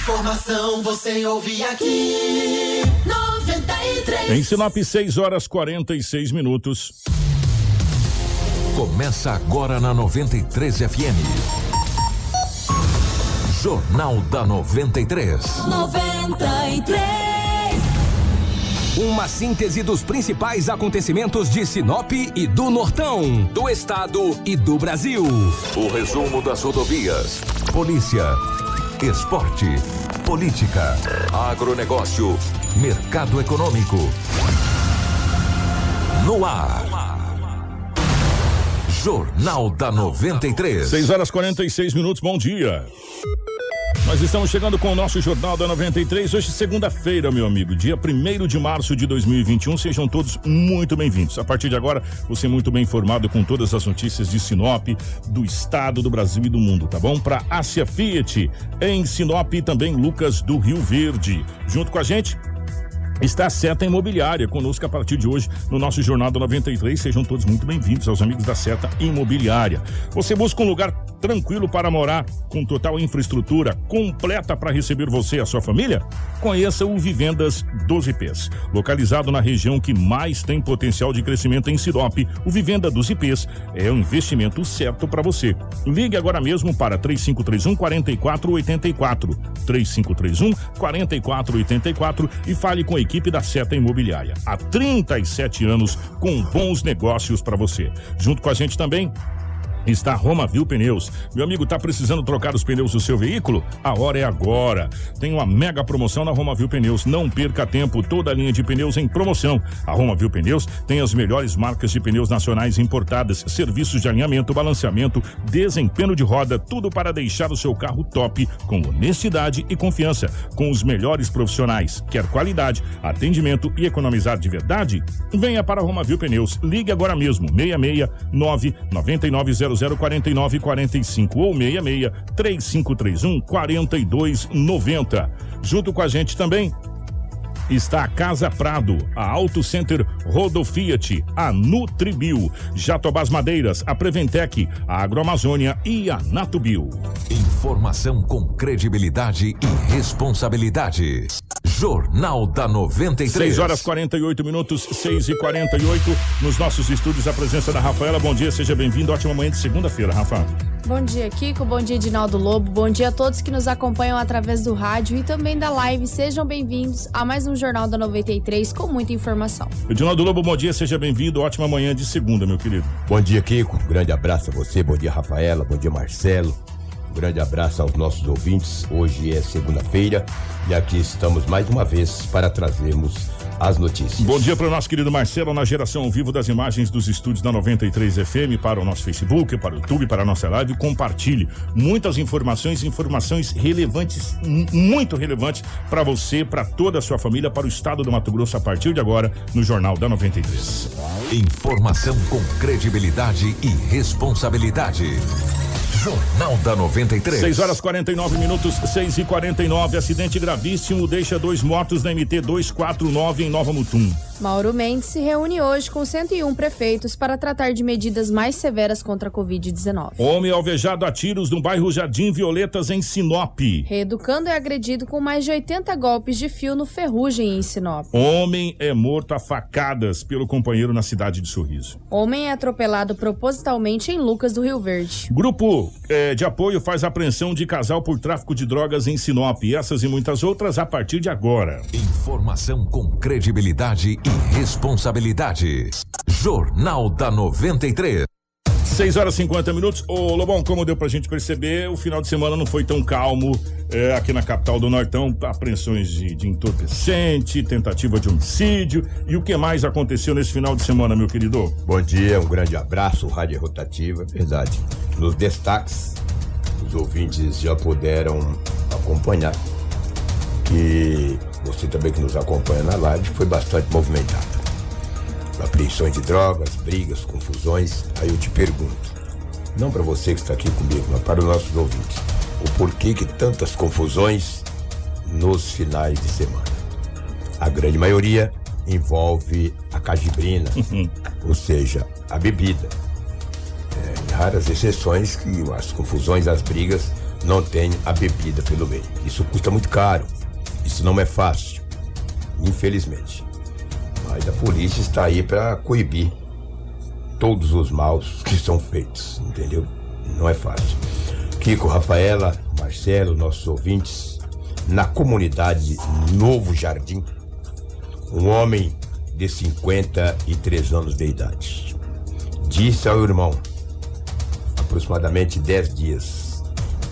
Informação você ouve aqui. 93. Em Sinop, 6 horas 46 minutos. Começa agora na 93 FM. Jornal da 93. 93. Uma síntese dos principais acontecimentos de Sinop e do Nortão, do estado e do Brasil. O resumo das rodovias. Polícia. Esporte. Política. Agronegócio. Mercado econômico. No ar. Jornal da 93. 6 horas 46 minutos, bom dia. Nós estamos chegando com o nosso Jornal da 93, hoje segunda-feira, meu amigo, dia 1 de março de 2021. Sejam todos muito bem-vindos. A partir de agora, você é muito bem informado com todas as notícias de Sinop, do estado, do Brasil e do mundo, tá bom? Para Ásia Fiat, em Sinop e também Lucas do Rio Verde. Junto com a gente, Está a Seta Imobiliária conosco a partir de hoje no nosso Jornal da 93. Sejam todos muito bem-vindos aos amigos da Seta Imobiliária. Você busca um lugar tranquilo para morar, com total infraestrutura completa para receber você e a sua família? Conheça o Vivendas 12 IPs. Localizado na região que mais tem potencial de crescimento em Sinop, o Vivenda dos IPs é o investimento certo para você. Ligue agora mesmo para 3531 4484. 3531 4484 e fale com a equipe da Seta Imobiliária. Há 37 anos com bons negócios para você. Junto com a gente também está Roma Viu Pneus. Meu amigo, tá precisando trocar os pneus do seu veículo? A hora é agora. Tem uma mega promoção na Roma Viu Pneus. Não perca tempo, toda a linha de pneus em promoção. A Roma Viu Pneus tem as melhores marcas de pneus nacionais importadas, serviços de alinhamento, balanceamento, desempenho de roda, tudo para deixar o seu carro top com honestidade e confiança, com os melhores profissionais. Quer qualidade, atendimento e economizar de verdade? Venha para a Roma Viu Pneus. Ligue agora mesmo 669 9900 4945 ou 66 3531 4290. Junto com a gente também está a Casa Prado, a Auto Center Rodo Fiat, a Nutribio, Jatobás Madeiras, a Preventec, a Agroamazônia e a Natubio. Informação com credibilidade e responsabilidade. Jornal da 93. 6 horas 48 minutos, 6 e 48 Nos nossos estúdios, a presença da Rafaela. Bom dia, seja bem-vindo. Ótima manhã de segunda-feira, Rafa. Bom dia, Kiko. Bom dia, Edinaldo Lobo. Bom dia a todos que nos acompanham através do rádio e também da live. Sejam bem-vindos a mais um Jornal da 93 com muita informação. Edinaldo Lobo, bom dia, seja bem-vindo. Ótima manhã de segunda, meu querido. Bom dia, Kiko. Grande abraço a você. Bom dia, Rafaela. Bom dia, Marcelo. Um grande abraço aos nossos ouvintes. Hoje é segunda-feira e aqui estamos mais uma vez para trazermos as notícias. Bom dia para o nosso querido Marcelo na geração ao vivo das imagens dos estúdios da 93 FM para o nosso Facebook, para o YouTube, para a nossa live. Compartilhe muitas informações, informações relevantes, muito relevantes para você, para toda a sua família, para o estado do Mato Grosso a partir de agora no Jornal da 93. Informação com credibilidade e responsabilidade. Jornal da 93. 6 horas 49 minutos, 6 e 49 Acidente gravíssimo deixa dois mortos na MT 249 em Nova Mutum. Mauro Mendes se reúne hoje com 101 prefeitos para tratar de medidas mais severas contra a Covid-19. Homem alvejado a tiros no bairro Jardim Violetas, em Sinop. Reeducando é agredido com mais de 80 golpes de fio no Ferrugem, em Sinop. Homem é morto a facadas pelo companheiro na cidade de Sorriso. Homem é atropelado propositalmente em Lucas do Rio Verde. Grupo eh, de apoio faz apreensão de casal por tráfico de drogas em Sinop. Essas e muitas outras a partir de agora. Informação com credibilidade e responsabilidade. Jornal da 93. 6 horas e 50 minutos. Ô Lobão, como deu pra gente perceber, o final de semana não foi tão calmo é, aqui na capital do Nortão. Apreensões de, de entorpecente, tentativa de homicídio. E o que mais aconteceu nesse final de semana, meu querido? Bom dia, um grande abraço, Rádio Rotativa. Verdade. Nos destaques, os ouvintes já puderam acompanhar. Também que nos acompanha na live, foi bastante movimentado. Apreensões de drogas, brigas, confusões. Aí eu te pergunto, não para você que está aqui comigo, mas para os nossos ouvintes, o porquê que tantas confusões nos finais de semana? A grande maioria envolve a cajibrina, ou seja, a bebida. É, em raras exceções que as confusões, as brigas não tem a bebida pelo meio. Isso custa muito caro. Isso não é fácil, infelizmente. Mas a polícia está aí para coibir todos os maus que são feitos, entendeu? Não é fácil. Kiko, Rafaela, Marcelo, nossos ouvintes, na comunidade Novo Jardim, um homem de 53 anos de idade disse ao irmão, aproximadamente 10 dias,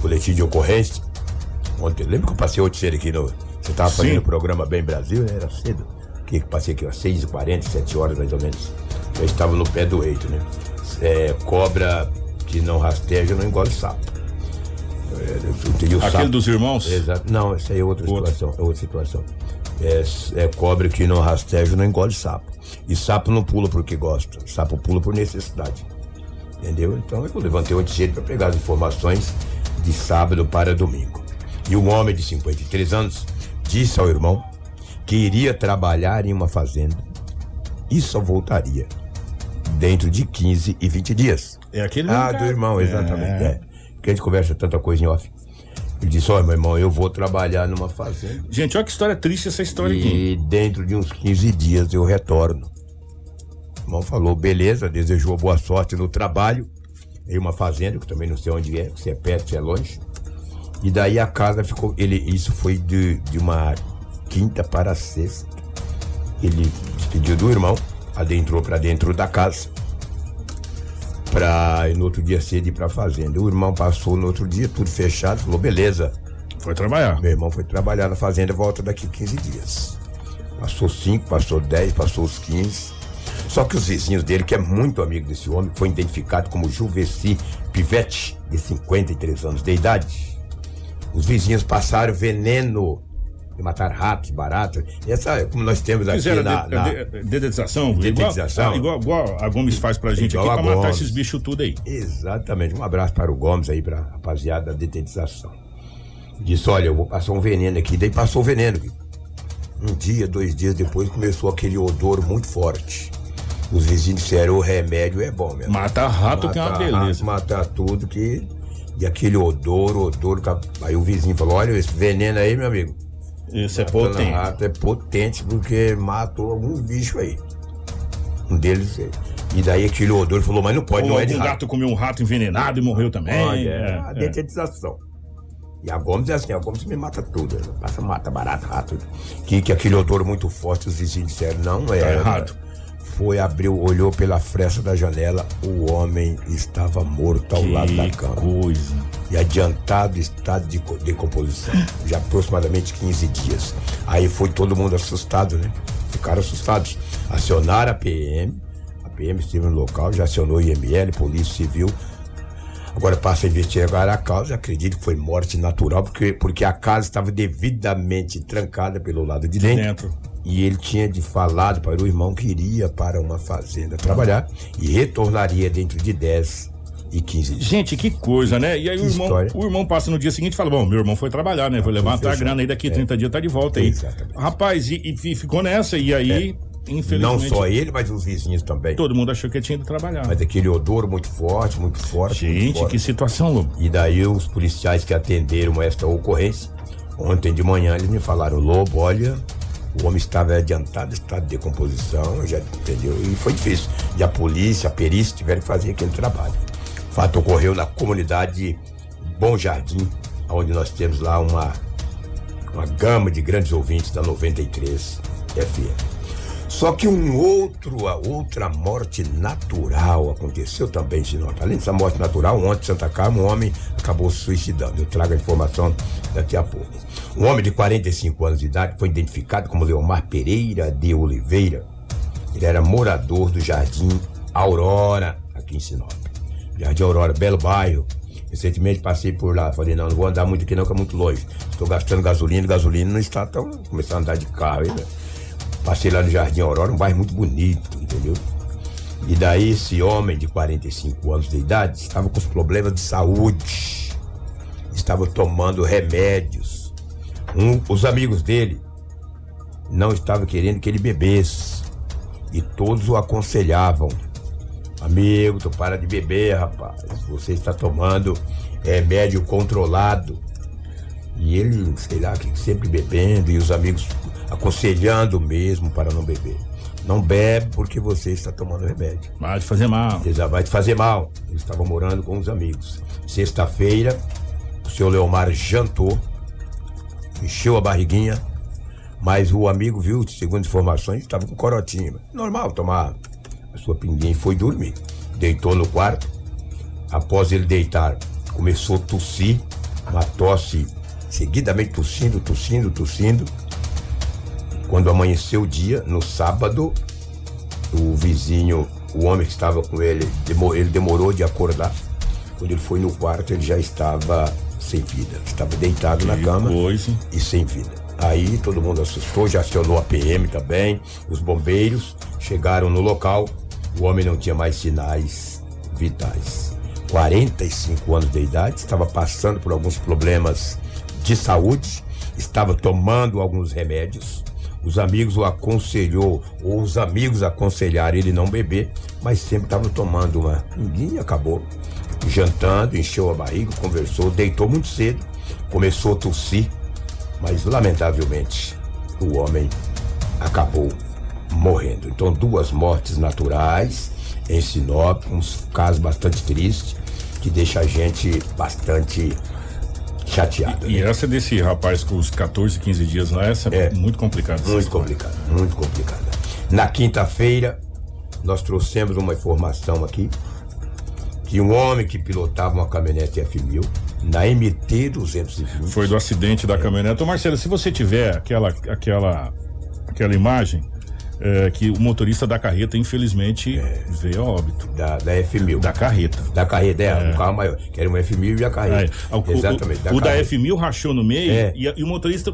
boletim de ocorrência. Ontem, lembra que eu passei hoje cedo aqui no. Você estava fazendo o programa Bem Brasil, né? Era cedo. Que passei aqui às 6h40, 7 horas mais ou menos. Eu estava no pé do eito, né? É, cobra que não rasteja não engole sapo. É, eu o Aquele sapo. dos irmãos? Exato. Não, essa aí é outra Outra. situação. É outra situação. É, é cobra que não rasteja não engole sapo. E sapo não pula porque gosta. Sapo pula por necessidade. Entendeu? Então eu levantei ontem cedo para pegar as informações de sábado para domingo. E um homem de 53 anos disse ao irmão que iria trabalhar em uma fazenda e só voltaria dentro de 15 e 20 dias. É aquele Ah, do irmão, exatamente. É. É. Porque a gente conversa tanta coisa em off. Ele disse, olha, meu irmão, eu vou trabalhar numa fazenda. Gente, olha que história triste essa história aqui. E dentro de uns 15 dias eu retorno. O irmão falou, beleza, desejou boa sorte no trabalho. Em uma fazenda, que também não sei onde é, se é perto, se é longe. E daí a casa ficou. Ele, isso foi de, de uma quinta para sexta. Ele despediu do irmão, adentrou para dentro da casa. Pra no outro dia cedo ir pra fazenda. O irmão passou no outro dia, tudo fechado, falou, beleza. Foi trabalhar. Meu irmão foi trabalhar na fazenda, volta daqui 15 dias. Passou 5, passou 10, passou os 15. Só que os vizinhos dele, que é muito amigo desse homem, foi identificado como Juveci Pivete, de 53 anos de idade. Os vizinhos passaram veneno de matar ratos, baratas. Essa é como nós temos aqui Fizeram na. na- de- dedetização. Dedetização. Igual, igual, igual a Gomes faz pra gente Igual aqui pra matar esses bichos tudo aí. Exatamente. Um abraço para o Gomes aí, pra rapaziada da detetização. Disse, olha, eu vou passar um veneno aqui. Daí passou o veneno. Um dia, dois dias depois, começou aquele odor muito forte. Os vizinhos disseram, o remédio é bom, meu. Mata rato que é uma Mata beleza. rato, Matar tudo que... E aquele odor, odor... Aí o vizinho falou, olha, esse veneno aí, meu amigo. Esse é potente. rato é potente porque matou alguns bichos aí. Um deles... E daí aquele odor falou, mas não pode, Ou não é de rato. gato comeu um rato envenenado e morreu também. Olha, É, a é. detetização. E a Gomes é assim, a Gomes me mata tudo. Passa, mata barato, rato. Que, que aquele odor muito forte, os vizinhos disseram, não é. errado. Foi, abriu, olhou pela fresta da janela, o homem estava morto ao lado da Que cama. coisa. E adiantado estado de co- decomposição. Já aproximadamente 15 dias. Aí foi todo mundo assustado, né? Ficaram assustados. Acionaram a PM. A PM esteve no local, já acionou o IML, Polícia Civil. Agora passa a investigar a causa. Acredito que foi morte natural, porque, porque a casa estava devidamente trancada pelo lado de dentro. Dentro. E ele tinha de falado para o irmão que iria para uma fazenda trabalhar e retornaria dentro de 10 e 15 dias. Gente, que coisa, né? E aí o irmão, o irmão passa no dia seguinte e fala: Bom, meu irmão foi trabalhar, né? Vou levantar a grana aí daqui 30 dias, tá de volta aí. É. Exatamente. É. Rapaz, e, e ficou nessa. E aí, infelizmente. Não só ele, mas os vizinhos também. Todo mundo achou que tinha ido trabalhar. Mas aquele odor muito forte, muito forte. muito Gente, forte. que situação, Lobo. E daí os policiais que atenderam esta ocorrência, ontem de manhã eles me falaram, Lobo, olha, o homem estava adiantado estado de decomposição, já entendeu? E foi difícil. E a polícia, a perícia tiveram que fazer aquele trabalho. O fato ocorreu na comunidade Bom Jardim, onde nós temos lá uma, uma gama de grandes ouvintes da 93 FM. Só que um outro, a outra morte natural aconteceu também em Sinop. Além dessa morte natural, ontem em Santa Carmen, um homem acabou se suicidando. Eu trago a informação daqui a pouco. Um homem de 45 anos de idade foi identificado como Leomar Pereira de Oliveira. Ele era morador do Jardim Aurora, aqui em Sinop. Jardim Aurora, belo bairro. Recentemente passei por lá. Falei, não, não vou andar muito aqui não, que é muito longe. Estou gastando gasolina, gasolina não está tão... Começar a andar de carro aí, né? Passei lá no Jardim Aurora, um bairro muito bonito, entendeu? E daí esse homem de 45 anos de idade estava com os problemas de saúde. Estava tomando remédios. Um- os amigos dele não estavam querendo que ele bebesse. E todos o aconselhavam. Amigo, tu para de beber, rapaz. Você está tomando remédio controlado. E ele, sei lá, sempre bebendo e os amigos aconselhando mesmo para não beber. Não bebe porque você está tomando remédio. Vai te fazer mal. Ele já vai te fazer mal. Ele estava morando com os amigos. Sexta-feira, o seu Leomar jantou, encheu a barriguinha, mas o amigo viu, segundo informações, estava com corotinha. Normal tomar a sua pinguinha e foi dormir. Deitou no quarto. Após ele deitar, começou a tossir, uma tosse seguidamente tossindo, tossindo, tossindo. Quando amanheceu o dia, no sábado, o vizinho, o homem que estava com ele, ele demorou de acordar. Quando ele foi no quarto, ele já estava sem vida. Estava deitado na Que cama coisa. e sem vida. Aí todo mundo assustou, já acionou a PM também, os bombeiros chegaram no local. O homem não tinha mais sinais vitais. 45 anos de idade, estava passando por alguns problemas de saúde, estava tomando alguns remédios. Os amigos o aconselhou, ou os amigos aconselharam ele não beber, mas sempre estava tomando uma e acabou jantando, encheu a barriga, conversou, deitou muito cedo, começou a tossir, mas lamentavelmente o homem acabou morrendo. Então, duas mortes naturais em Sinop, um caso bastante triste, que deixa a gente bastante chateado. E né? essa desse rapaz com os 14, 15 dias lá, essa é, É. muito complicada. Muito história. complicado, muito complicada. Na quinta-feira, nós trouxemos uma informação aqui que um homem que pilotava uma caminhonete F1000 na MT 220 Foi do acidente da caminhonete. Ô Marcelo, se você tiver aquela, aquela, aquela imagem é, que o motorista da carreta, infelizmente, veio a óbito. da, da F1000. Da carreta. Da carreta, é, um carro maior, que era um F1000 e a É, carreta. o, o- Exatamente. o, da carreta. F1000 rachou no meio É. e, e o motorista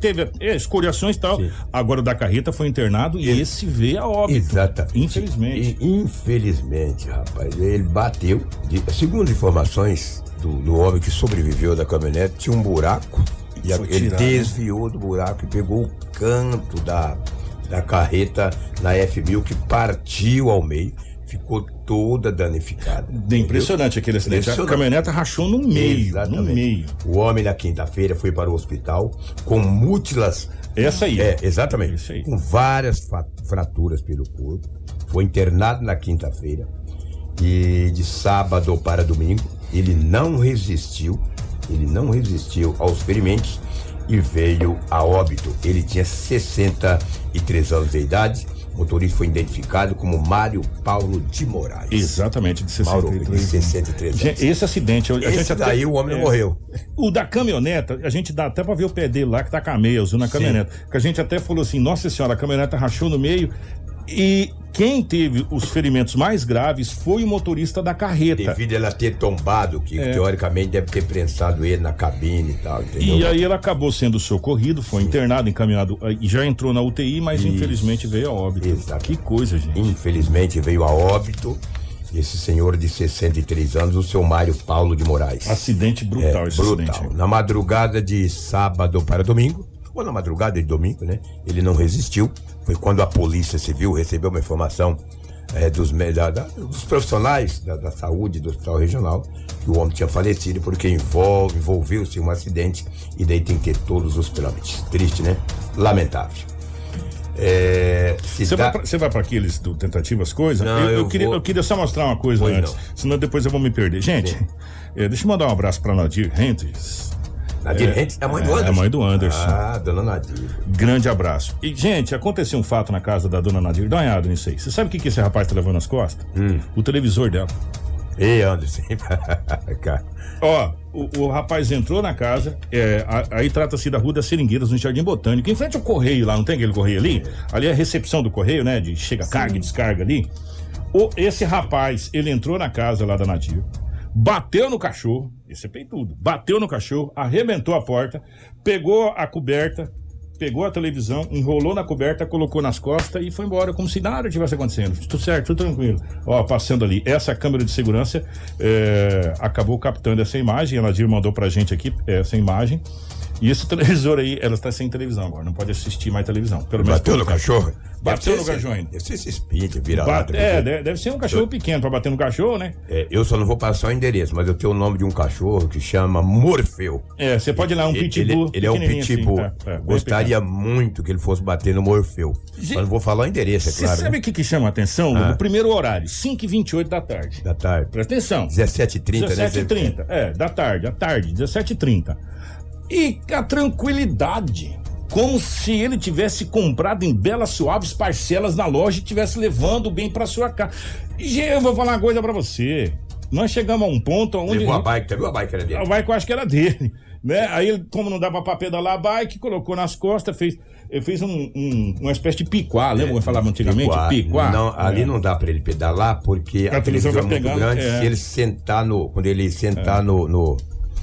teve é, escoriações e tal. Sim. Agora o da carreta foi internado e Ele- esse veio a óbito. Exatamente. Infelizmente. E, infelizmente, rapaz, ele bateu. de- segundo informações do, do homem que sobreviveu da caminhonete, tinha um buraco. E a- ele tirado. desviou do buraco e pegou o canto da, da carreta na F1000 que partiu ao meio. Ficou toda danificada. Impressionante aquele acidente. A Impressionante. caminhoneta rachou no meio. Exatamente. No meio. O homem na quinta-feira foi para o hospital com múltiplas. Essa aí. É, exatamente. Aí. Com várias fraturas pelo corpo. Foi internado na quinta-feira. E de sábado para domingo, ele não resistiu. Ele não resistiu aos ferimentos e veio a óbito. Ele tinha 63 anos de idade. O motorista foi identificado como Mário Paulo de Moraes. Exatamente, de Mauro, 63. de 63 anos. Gente, esse acidente, a Esse gente até- daí o homem é. morreu. O da caminhoneta, a gente dá até pra ver o pé dele lá, que tá com a meia na caminhoneta. Que a gente até falou assim: nossa senhora, a caminhoneta rachou no meio. E quem teve os ferimentos mais graves foi o motorista da carreta. Devido a ela ter tombado, que É. teoricamente deve ter prensado ele na cabine e tal, entendeu? E aí ele acabou sendo socorrido, foi internado, encaminhado, e já entrou na UTI, mas infelizmente veio a óbito. Exato. Que coisa, gente. Infelizmente veio a óbito esse senhor de 63 anos, o seu Mário Paulo de Moraes. Acidente brutal É, esse brutal. acidente. Na madrugada de sábado para domingo, ou na madrugada de domingo, né? Ele não resistiu. Foi quando a polícia civil recebeu uma informação é, dos, da- da- dos profissionais da, da saúde do hospital regional que o homem tinha falecido porque envolve, envolveu-se em um acidente e daí tem que ter todos os trâmites. Triste, né? Lamentável. É, se Você dá- vai, pra aqueles do Tentativas Coisas? Eu, eu eu queria, vou- eu queria só mostrar uma coisa Pois antes, não. senão depois eu vou me perder. Gente, é, deixa eu mandar um abraço pra Nadir Rentes. Nadir É, Rentes é a mãe do é, Anderson. a mãe do Anderson. Ah, dona Nadir. Grande abraço. E, gente, aconteceu um fato na casa da dona Nadir. Dá uma olhada nisso aí. Você sabe o que, que esse rapaz tá levando nas costas? Hum. O televisor dela. Ei, Anderson. Ó, o, o rapaz entrou na casa, é, a- aí trata-se da Rua das Seringueiras, no Jardim Botânico, em frente ao correio lá, não tem aquele correio ali? Ali é a recepção do correio, né? De chega carga e descarga ali. O, esse rapaz, ele entrou na casa lá da Nadir, bateu no cachorro, esse é peitudo, bateu no cachorro, arrebentou a porta, pegou a coberta, pegou a televisão, enrolou na coberta, colocou nas costas e foi embora, como se nada tivesse acontecendo. Tudo certo, tudo tranquilo. Ó, passando ali. Essa câmera de segurança é, acabou captando essa imagem. A Nadir mandou pra gente aqui essa imagem. E esse televisor aí, ela está sem televisão agora, não pode assistir mais televisão. Pelo menos Bateu no cachorro? Bateu no cachorro ainda. Deve ser esse espírito, vira lá. é, deve, deve ser um cachorro pequeno pra bater no cachorro, né? É, eu só não vou passar o endereço, mas eu tenho o nome de um cachorro que chama Morfeu. É, você pode ir lá, um Ele- pitbull. Ele, ele é um assim, pitbull. é, é, bem Gostaria muito que ele fosse bater no Morfeu. Mas não vou falar o endereço, é Você claro. sabe né? o que, que chama a atenção? Ah. No primeiro horário, 5h28 da tarde. Da tarde. Presta atenção. 17h30, né? 17h30, é, da tarde, à tarde, 17h30. E a tranquilidade. Como se ele tivesse comprado em belas suaves parcelas na loja e tivesse levando bem pra sua casa. E eu vou falar uma coisa pra você. Nós chegamos a um ponto onde. Levou a bike, tá viu a bike era dele? A bike eu acho que era dele. Né? Aí, como não dava pra pedalar a bike, colocou nas costas, fez, fez um, um- uma espécie de piquá. Lembra como eu falava antigamente? Piquá. Piquá. Não, ali É. não dá pra ele pedalar porque A a, televisão televisão é muito grande. é. Se ele sentar no. Quando ele sentar no, no-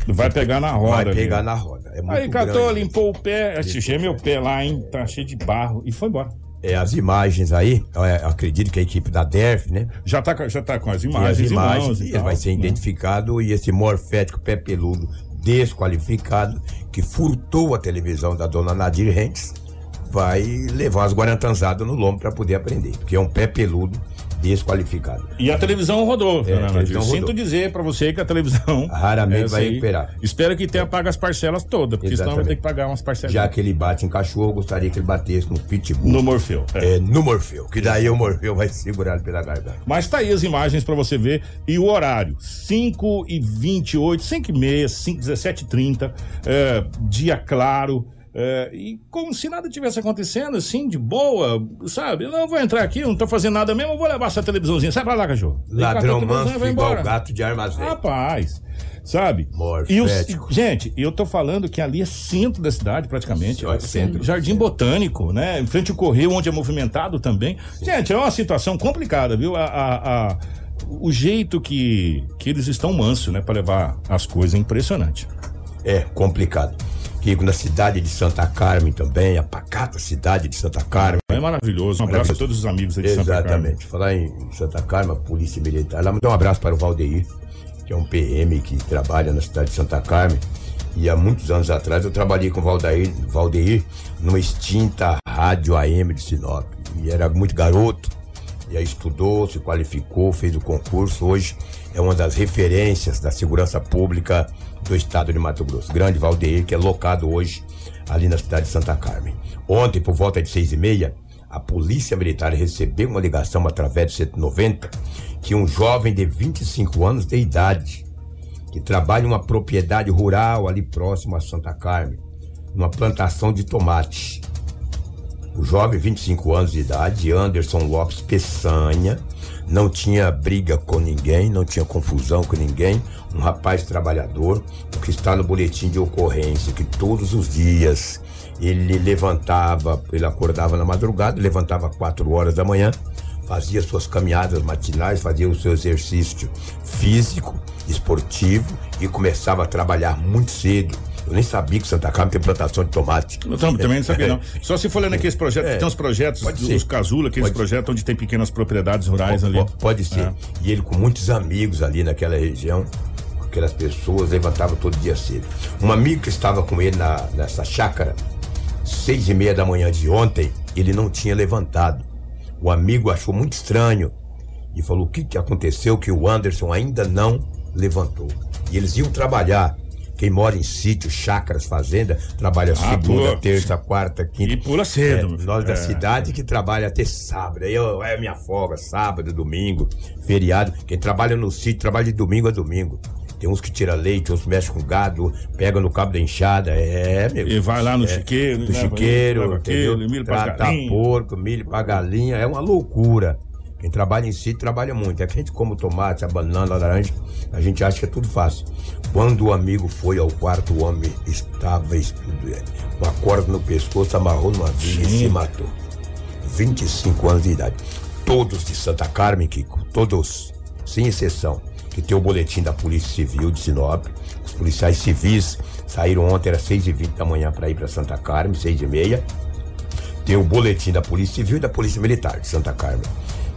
Vai pegar na roda. Vai pegar na roda. É Aí catou, grande. limpou o pé, assistiu meu pé lá, hein? Tá cheio de barro e foi embora. É, as imagens aí, é, acredito que a equipe da DERF, né? Já tá, com- já tá com as imagens, as em imagens e e ele tal, vai ser né? identificado e esse morfético pé peludo desqualificado que furtou a televisão da dona Nadir Rentes vai levar as guarantanzadas no lombo para poder aprender, porque é um pé peludo desqualificado. E a televisão rodou, É, dona televisão Sinto rodou. dizer pra você que a televisão. Raramente essa vai aí, recuperar. Espero que tenha pago as parcelas todas, porque senão vai ter Exatamente. que pagar umas parcelas. Já que ele bate em cachorro, gostaria que ele batesse no pitbull. No Morfeu. é. É, no Morfeu, que daí o Morfeu vai segurar ele pela garganta. Mas tá aí as imagens pra você ver. E o horário: 5 e 28, 5 e meia, 5, 17 e 30, é, dia claro. É, e como se nada tivesse acontecendo, assim, de boa, sabe? Eu não vou entrar aqui, não tô fazendo nada mesmo, eu vou levar essa televisãozinha. Sai pra lá, cachorro. Ladrão manso igual gato de armazém. Rapaz, sabe? Morfético. E gente, eu tô falando que ali é centro da cidade, praticamente. É centro. Jardim Botânico, né? Em frente ao Correio, onde é movimentado também. Gente, é uma situação complicada, viu? A, a- a- o jeito que, que eles estão manso, né? Pra levar as coisas é impressionante. É complicado. Que na cidade de Santa Carmen também, a pacata cidade de Santa Carmen. É maravilhoso. Um abraço a todos os amigos aí de Santa Carmen. Exatamente. Falar em Santa Carmen, a Polícia Militar. Lá, um abraço para o Valdeir, que é um PM que trabalha na cidade de Santa Carmen. E há muitos anos atrás eu trabalhei com o Valdeir, Valdeir numa extinta rádio AM de Sinop. E era muito garoto. E aí estudou, se qualificou, fez o concurso. Hoje é uma das referências da segurança pública do estado de Mato Grosso. Grande Valdeir, que é locado hoje ali na cidade de Santa Carmen. Ontem, por volta de seis e meia, a Polícia Militar recebeu uma ligação através do 190 que um jovem de 25 anos de idade, que trabalha em uma propriedade rural ali próximo a Santa Carmen, numa plantação de tomate. O jovem, 25 anos de idade, Anderson Lopes Peçanha, não tinha briga com ninguém, não tinha confusão com ninguém, um rapaz trabalhador, que está no boletim de ocorrência, que todos os dias ele levantava, ele acordava na madrugada, levantava 4 horas da manhã, fazia suas caminhadas matinais, fazia o seu exercício físico, esportivo e começava a trabalhar muito cedo. Eu nem sabia que Santa Carmen tem plantação de tomate. Eu tam- também não sabia, não. Só se for lendo aqueles projetos, É. tem uns projetos, Pode os. Casula, aqueles Pode- projetos onde tem pequenas propriedades rurais ali. Po- Pode ser. É. E ele com muitos amigos ali naquela região, aquelas pessoas levantavam todo dia cedo. Um amigo que estava com ele na, nessa chácara, seis e meia da manhã de ontem, ele não tinha levantado. O amigo achou muito estranho e falou: o que, que aconteceu que o Anderson ainda não levantou? E eles iam trabalhar. Quem mora em sítio, chácaras, fazenda, trabalha Ah, segunda, terça, quarta, quinta. E pula cedo, É, nós da É. cidade que trabalha até sábado. Aí eu, é minha folga, sábado, domingo, feriado. Quem trabalha no sítio, trabalha de domingo a domingo. Tem uns que tira leite, outros mexem com gado, pega no cabo da enxada. É, meu. E vai lá no é, chiqueiro, Do leva chiqueiro, leva entendeu? aquilo, milho pra Trata galinha. porco, milho pra galinha. É uma loucura. Quem trabalha em sítio trabalha muito. É que a gente come o tomate, a banana, a laranja, a gente acha que é tudo fácil. Quando o amigo foi ao quarto, o homem estava estudando. Com a corda no pescoço, amarrou numa viga e se matou. 25 anos de idade. Todos de Santa Carmen, Kiko, todos, sem exceção, que tem o boletim da Polícia Civil de Sinop. Os policiais civis saíram ontem, era 6h20 da manhã, para ir para Santa Carmen, 6h30. Tem o boletim da Polícia Civil e da Polícia Militar de Santa Carmen.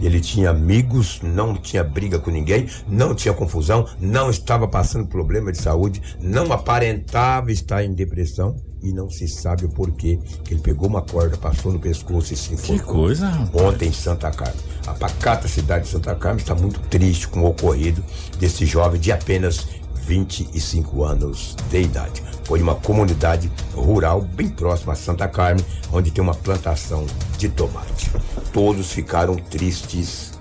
Ele tinha amigos, não tinha briga com ninguém, não tinha confusão, não estava passando problema de saúde, não aparentava estar em depressão e não se sabe o porquê. Que ele pegou uma corda, passou no pescoço e se enforcou. Que coisa, rapaz. Ontem em Santa Carmen. A pacata cidade de Santa Carmen está muito triste com o ocorrido desse jovem de apenas 25 anos de idade. Foi uma comunidade rural bem próxima a Santa Carmen, onde tem uma plantação de tomate. Todos ficaram tristes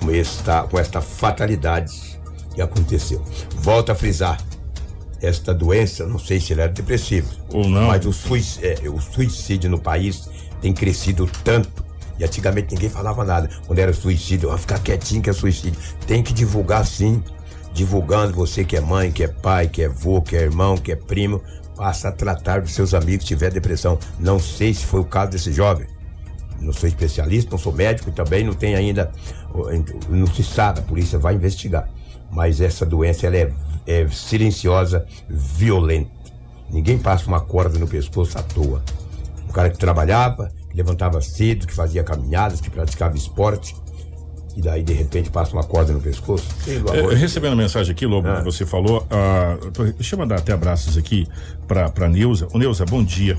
com esta, com esta fatalidade que aconteceu. Volto a frisar, esta doença, não sei se ela é depressiva Ou não. mas o suicídio, é, o suicídio no país tem crescido tanto. E antigamente ninguém falava nada. Quando era suicídio, vai ficar quietinho que é suicídio. Tem que divulgar sim. Divulgando você que é mãe, que é pai, que é avô, que é irmão, que é primo, passa a tratar dos seus amigos que tiver depressão. Não sei se foi o caso desse jovem. Não sou especialista, não sou médico e também não tem ainda. Não se sabe, a polícia vai investigar. Mas essa doença ela é, é silenciosa, violenta. Ninguém passa uma corda no pescoço à toa. Um cara que trabalhava, que levantava cedo, que fazia caminhadas, que praticava esporte, e daí de repente passa uma corda no pescoço. É, recebendo a mensagem aqui, Lobo, Ah. que você falou. ah, deixa eu mandar até abraços aqui pra, pra Neuza. Ô, Neuza, bom dia.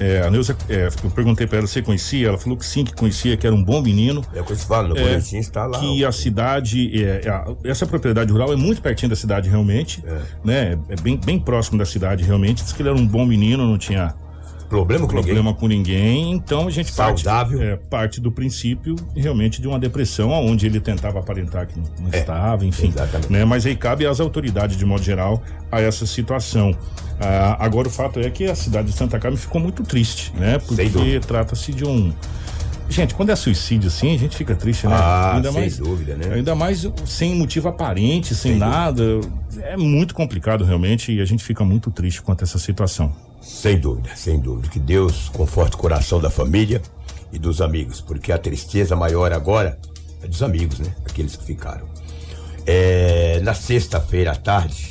É, a Neuza, é, eu perguntei pra ela se conhecia, ela falou que sim, que conhecia, que era um bom menino. É o que falo, no É, está lá. que a cidade, é, a- essa propriedade rural é muito pertinho da cidade realmente, né? É bem, bem próximo da cidade realmente. Diz que ele era um bom menino, não tinha Problema com ninguém. problema com ninguém. Então a gente Saudável. parte, é, parte do princípio realmente de uma depressão, onde ele tentava aparentar que não, não estava, enfim. É, exatamente. Né? Mas aí cabe às autoridades, de modo geral, a essa situação. Ah, agora o fato é que a cidade de Santa Carmen ficou muito triste, né? Porque dúvida. trata-se de um. Gente, quando é suicídio assim, a gente fica triste, né? Ah, sem dúvida, né? Ainda mais sem motivo aparente, sem, nada. É muito complicado realmente e a gente fica muito triste quanto a essa situação. Sem dúvida, sem dúvida. Que Deus conforte o coração da família e dos amigos, porque a tristeza maior agora é dos amigos, né? Aqueles que ficaram. É, na sexta-feira à tarde,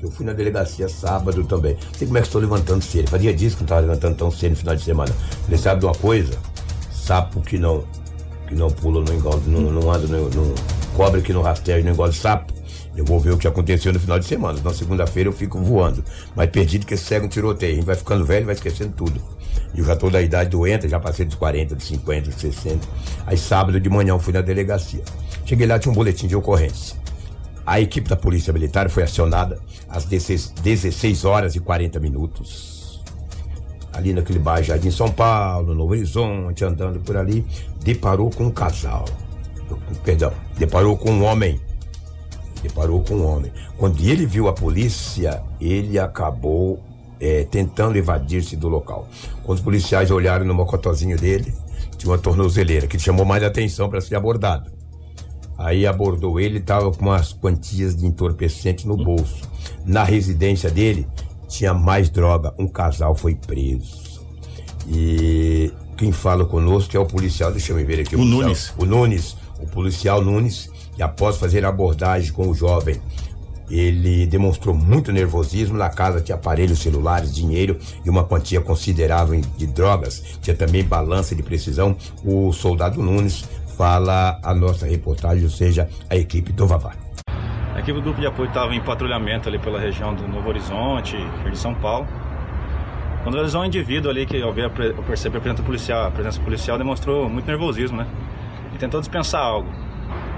eu fui na delegacia sábado também. Não sei como é que estou levantando cedo. Fazia dias que não estava levantando tão cedo no final de semana. Falei, sabe de uma coisa? Sapo que não, que não pula, não engole, não, não anda, não, não cobre que não rasteja, não engole sapo. Eu vou ver o que aconteceu no final de semana. Na segunda-feira eu fico voando. Mais perdido que cego um tiroteio. A gente vai ficando velho, vai esquecendo tudo. E eu já tô da idade doente, já passei dos 40, dos 50, dos 60. Aí sábado de manhã eu fui na delegacia. Cheguei lá, tinha um boletim de ocorrência. A equipe da Polícia Militar foi acionada às 16 16 horas e 40 minutos. Ali naquele bairro Jardim São Paulo, Novo Horizonte, andando por ali, deparou com um casal. Perdão, deparou com um homem. Deparou com um homem. Quando ele viu a polícia, ele acabou eh, tentando evadir-se do local. Quando os policiais olharam no mocotozinho dele, tinha uma tornozeleira que chamou mais atenção para ser abordado. Aí abordou ele, estava com umas quantias de entorpecente no bolso. Na residência dele tinha mais droga. Um casal foi preso. E quem fala conosco é o policial, deixa eu ver aqui. O policial- Nunes. O Nunes, o policial Nunes, e após fazer abordagem com o jovem, ele demonstrou muito nervosismo. Na casa tinha aparelhos celulares, dinheiro e uma quantia considerável de drogas. Tinha também balança de precisão. O soldado Nunes fala a nossa reportagem, ou seja, a equipe do Vavá. A equipe do grupo de apoio estava em patrulhamento ali pela região do Novo Horizonte, Rio de São Paulo. Quando realizou um indivíduo ali que ao ver perceber a presença policial, a presença policial demonstrou muito nervosismo, né? E tentou dispensar algo.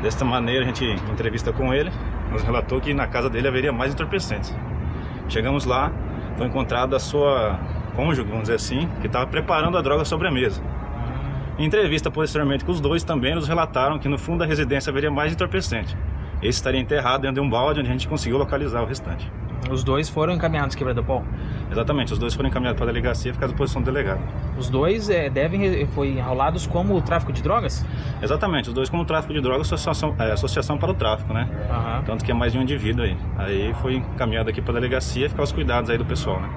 Desta maneira, a gente, entrevista com ele, nos relatou que na casa dele haveria mais entorpecentes. Chegamos lá, foi encontrada a sua cônjuge, vamos dizer assim, que estava preparando a droga sobre a mesa. Em entrevista posteriormente com os dois também nos relataram que no fundo da residência haveria mais entorpecente. Esse estaria enterrado dentro de um balde onde a gente conseguiu localizar o restante. Os dois foram encaminhados quebrada pau. Exatamente, os dois foram encaminhados para a delegacia e ficaram à disposição do delegado. Os dois é, devem foi enrolados como o tráfico de drogas? Exatamente, os dois como tráfico de drogas, associação, é, associação para o tráfico, né? Aham. Tanto que é mais de um indivíduo aí. Aí foi encaminhado aqui para a delegacia e ficar os cuidados aí do pessoal, né?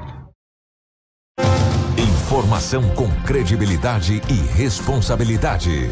Informação com credibilidade e responsabilidade.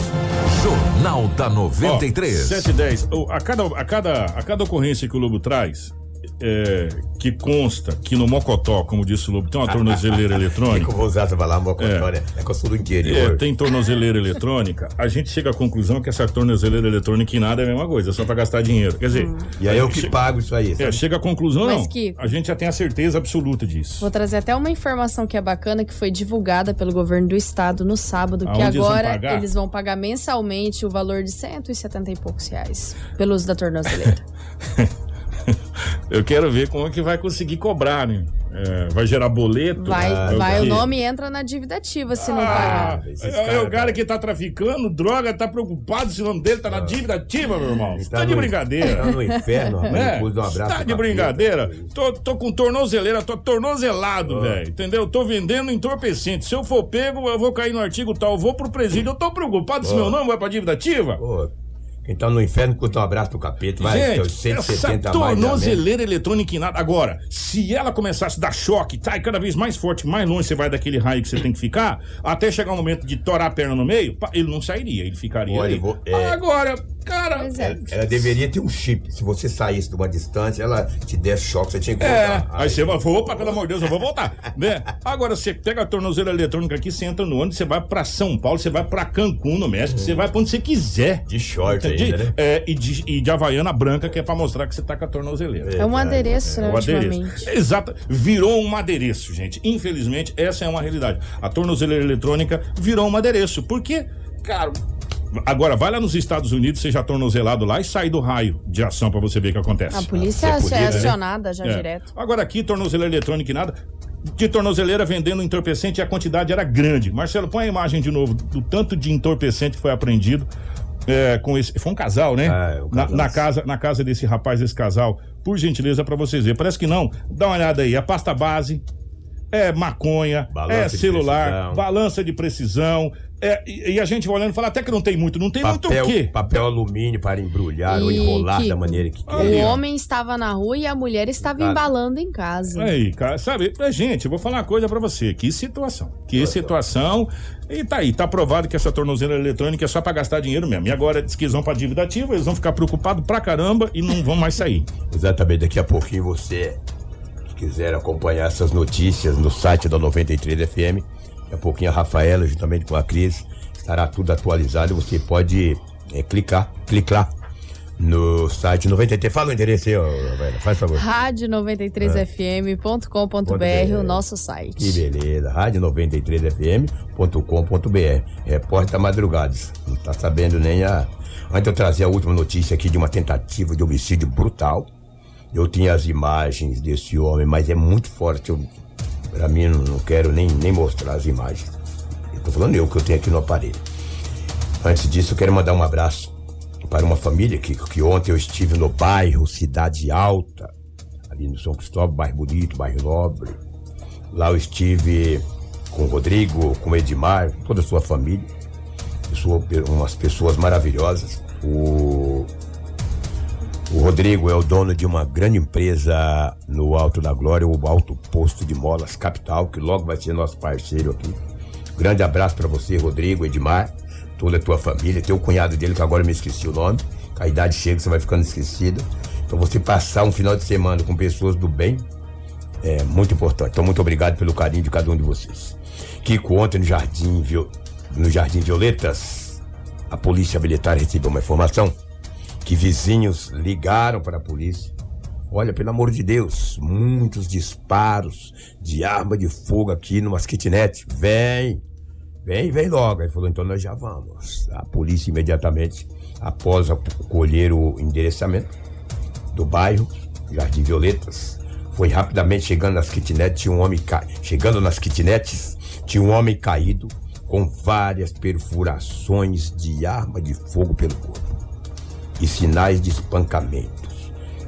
Jornal da 93. 7 e 10. Ô, A cada, a, cada, a cada ocorrência que o Lobo traz, é, que consta que no Mocotó, como disse o Lobo, tem uma tornozeleira eletrônica. vou usar essa palavra Mocotó, É. né? É que eu sou do interior. É, tem tornozeleira eletrônica, a gente chega à conclusão que essa tornozeleira eletrônica em nada é a mesma coisa, é só pra gastar dinheiro. Quer dizer, E aí eu a que gente pago isso aí. É, sabe? chega à conclusão, Mas, não. Kiko- A gente já tem a certeza absoluta disso. Vou trazer até uma informação que é bacana, que foi divulgada pelo governo do estado no sábado, que Aonde eles vão agora eles vão pagar mensalmente o valor de 170 e poucos reais pelo uso da tornozeleira. Eu quero ver como é que vai conseguir cobrar, né? É, vai gerar boleto? Vai, É vai o nome entra na dívida ativa se não Ah, pagar. esses é, caras, o cara que tá traficando droga, tá preocupado se o nome dele tá na dívida ativa, meu irmão. Você tá, Tá de no- brincadeira. Tá no inferno, rapaz. né? Depois de um abraço. tá de brincadeira? Tô, tô com tornozeleira, tô tornozelado, Ah. velho. Entendeu? Tô vendendo entorpecente. Se eu for pego, eu vou cair no artigo tal, eu vou pro presídio. Eu tô preocupado se Ah. meu nome vai pra dívida ativa. Pô, quem tá no inferno curta um abraço pro capeta. Vai, Gente, teus 170 essa tornozeleira eletrônica em nada. Agora, se ela começasse a dar choque, tá, e cada vez mais forte, mais longe você vai daquele raio que você tem que ficar, até chegar o momento de torar a perna no meio, pá, ele não sairia, ele ficaria Olha, ali. vou- é. Agora, cara... É. Ela deveria ter um chip. Se você saísse de uma distância, ela te desse choque, você tinha que É, voltar. aí você vai, opa, pelo amor de Deus, eu vou voltar, né? Agora, você pega a tornozeleira eletrônica aqui, você entra no ônibus, você vai pra São Paulo, você vai pra Cancún, no México, você vai pra onde você quiser. De short Entendi? Né? É, e de, e de havaiana branca, que é pra mostrar que você tá com a tornozeleira. É um adereço, né, O adereço. ultimamente. Exato. Virou um adereço, gente. Infelizmente, essa é uma realidade. A tornozeleira eletrônica virou um adereço. Por quê? Cara. Agora, vai lá nos Estados Unidos, seja tornozelado lá e sai do raio de ação pra você ver o que acontece. A polícia é podia, né? acionada já É. direto. Agora aqui, tornozeleira eletrônica e nada. De tornozeleira vendendo entorpecente e a quantidade era grande. Marcelo, põe a imagem de novo do tanto de entorpecente que foi apreendido. É, com esse, foi um casal, né? É, um na, casal. na casa, na casa desse rapaz, desse casal. Por gentileza, pra vocês verem. Parece que não. Dá uma olhada aí. É pasta base, é maconha, Balança é de celular, precisão. balança de precisão. É, e, e a gente vai olhando e fala até que não tem muito. Não tem muito Papel, o quê? papel alumínio para embrulhar ou E, enrolar Kiko, da maneira que quer. O homem estava na rua e a mulher estava Cara. embalando em casa. Aí, cara, sabe, é, gente, eu vou falar uma coisa pra você. Que situação. Que situação. E tá aí, tá provado que essa tornozeleira eletrônica é só pra gastar dinheiro mesmo. E agora diz que eles vão pra dívida ativa, eles vão ficar preocupados pra caramba e não vão mais sair. Exatamente, daqui a pouquinho você, se quiser acompanhar essas notícias no site da 93 FM, daqui a pouquinho a Rafaela, juntamente com a Cris, estará tudo atualizado. Você pode é, clicar, clicar no site 93. Fala o endereço aí, Rafaela, faz favor. rádio93fm.com.br, o nosso site. Que beleza, rádio93fm.com.br. Repórter Madrugados. Não tá sabendo nem a. Antes eu trazer a última notícia aqui de uma tentativa de homicídio brutal. Eu tinha as imagens desse homem, mas é muito forte. Eu, pra mim, não, não quero nem, nem mostrar as imagens. Eu tô falando eu que eu tenho aqui no aparelho. Antes disso, eu quero mandar um abraço para uma família que, que ontem eu estive no bairro Cidade Alta, ali no São Cristóvão, bairro bonito, bairro nobre. Lá eu estive com o Rodrigo, com o Edmar, toda a sua família. Pessoa, umas pessoas maravilhosas. O, o Rodrigo é o dono de uma grande empresa no Alto da Glória, o Alto Posto de Molas Capital, que logo vai ser nosso parceiro aqui. Grande abraço para você, Rodrigo, Edmar, toda a tua família, teu cunhado dele, que agora me esqueci o nome. A idade chega, você vai ficando esquecido. Então você passar um final de semana com pessoas do bem é muito importante. Então, muito obrigado pelo carinho de cada um de vocês. Kiko, ontem no Jardim, no Jardim Violetas, a polícia militar recebeu uma informação que vizinhos ligaram para a polícia. Olha, pelo amor de Deus, muitos disparos de arma de fogo aqui numas kitnet. Vem, vem, vem logo. Aí falou, então nós já vamos. A polícia imediatamente, após colher o endereçamento do bairro, Jardim Violetas, foi rapidamente chegando nas kitnets, tinha um homem ca... chegando nas kitnets, tinha um homem caído com várias perfurações de arma de fogo pelo corpo e sinais de espancamentos.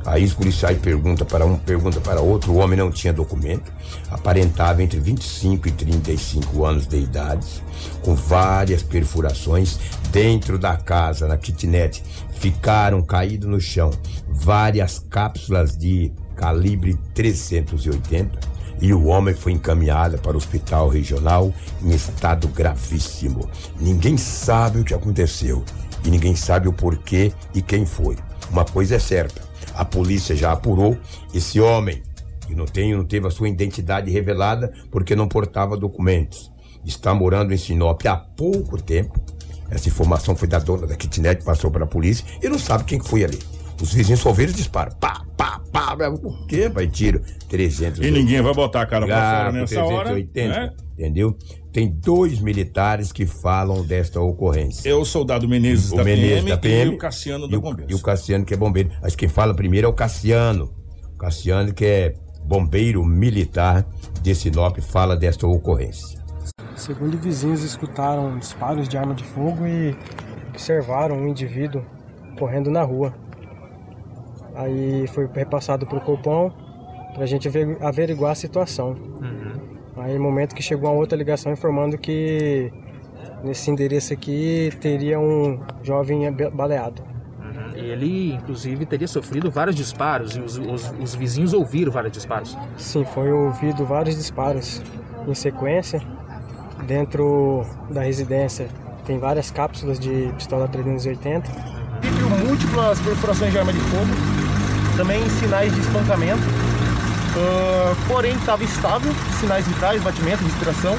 Aí os policiais perguntam para um, pergunta para outro, o homem não tinha documento, aparentava entre 25 e 35 anos de idade, com várias perfurações dentro da casa, na kitnet, ficaram caídos no chão várias cápsulas de calibre 380 e o homem foi encaminhado para o hospital regional em estado gravíssimo. Ninguém sabe o que aconteceu e ninguém sabe o porquê e quem foi. Uma coisa é certa: a polícia já apurou esse homem que não tem, não teve a sua identidade revelada porque não portava documentos. Está morando em Sinop há pouco tempo. Essa informação foi da dona da kitnet, passou para a polícia e não sabe quem foi ali. Os vizinhos só ouviram disparos. Pá, pá, pá. Por quê? Vai tiro. 300. E ninguém vai botar a cara pra fora nessa 380, hora. Né? Entendeu? Tem dois militares que falam desta ocorrência. É o soldado Menezes, o da, Menezes PM, da PM e o Cassiano e da o, Bombeiro. e o Cassiano que é bombeiro. Acho que quem fala primeiro é o Cassiano. Cassiano que é bombeiro militar de Sinop fala desta ocorrência. Segundo vizinhos escutaram disparos de arma de fogo e observaram um indivíduo correndo na rua. Aí foi repassado para o Copom para a gente aver- averiguar a situação. Aí, no momento que chegou uma outra ligação informando que nesse endereço aqui teria um jovem baleado. Ele, inclusive, teria sofrido vários disparos e os, os- os vizinhos ouviram vários disparos. Sim, foi ouvido vários disparos em sequência. Dentro da residência tem várias cápsulas de pistola 380. Viu múltiplas perfurações de arma de fogo, também sinais de espancamento, Ah, porém estava estável, sinais vitais, batimento, respiração.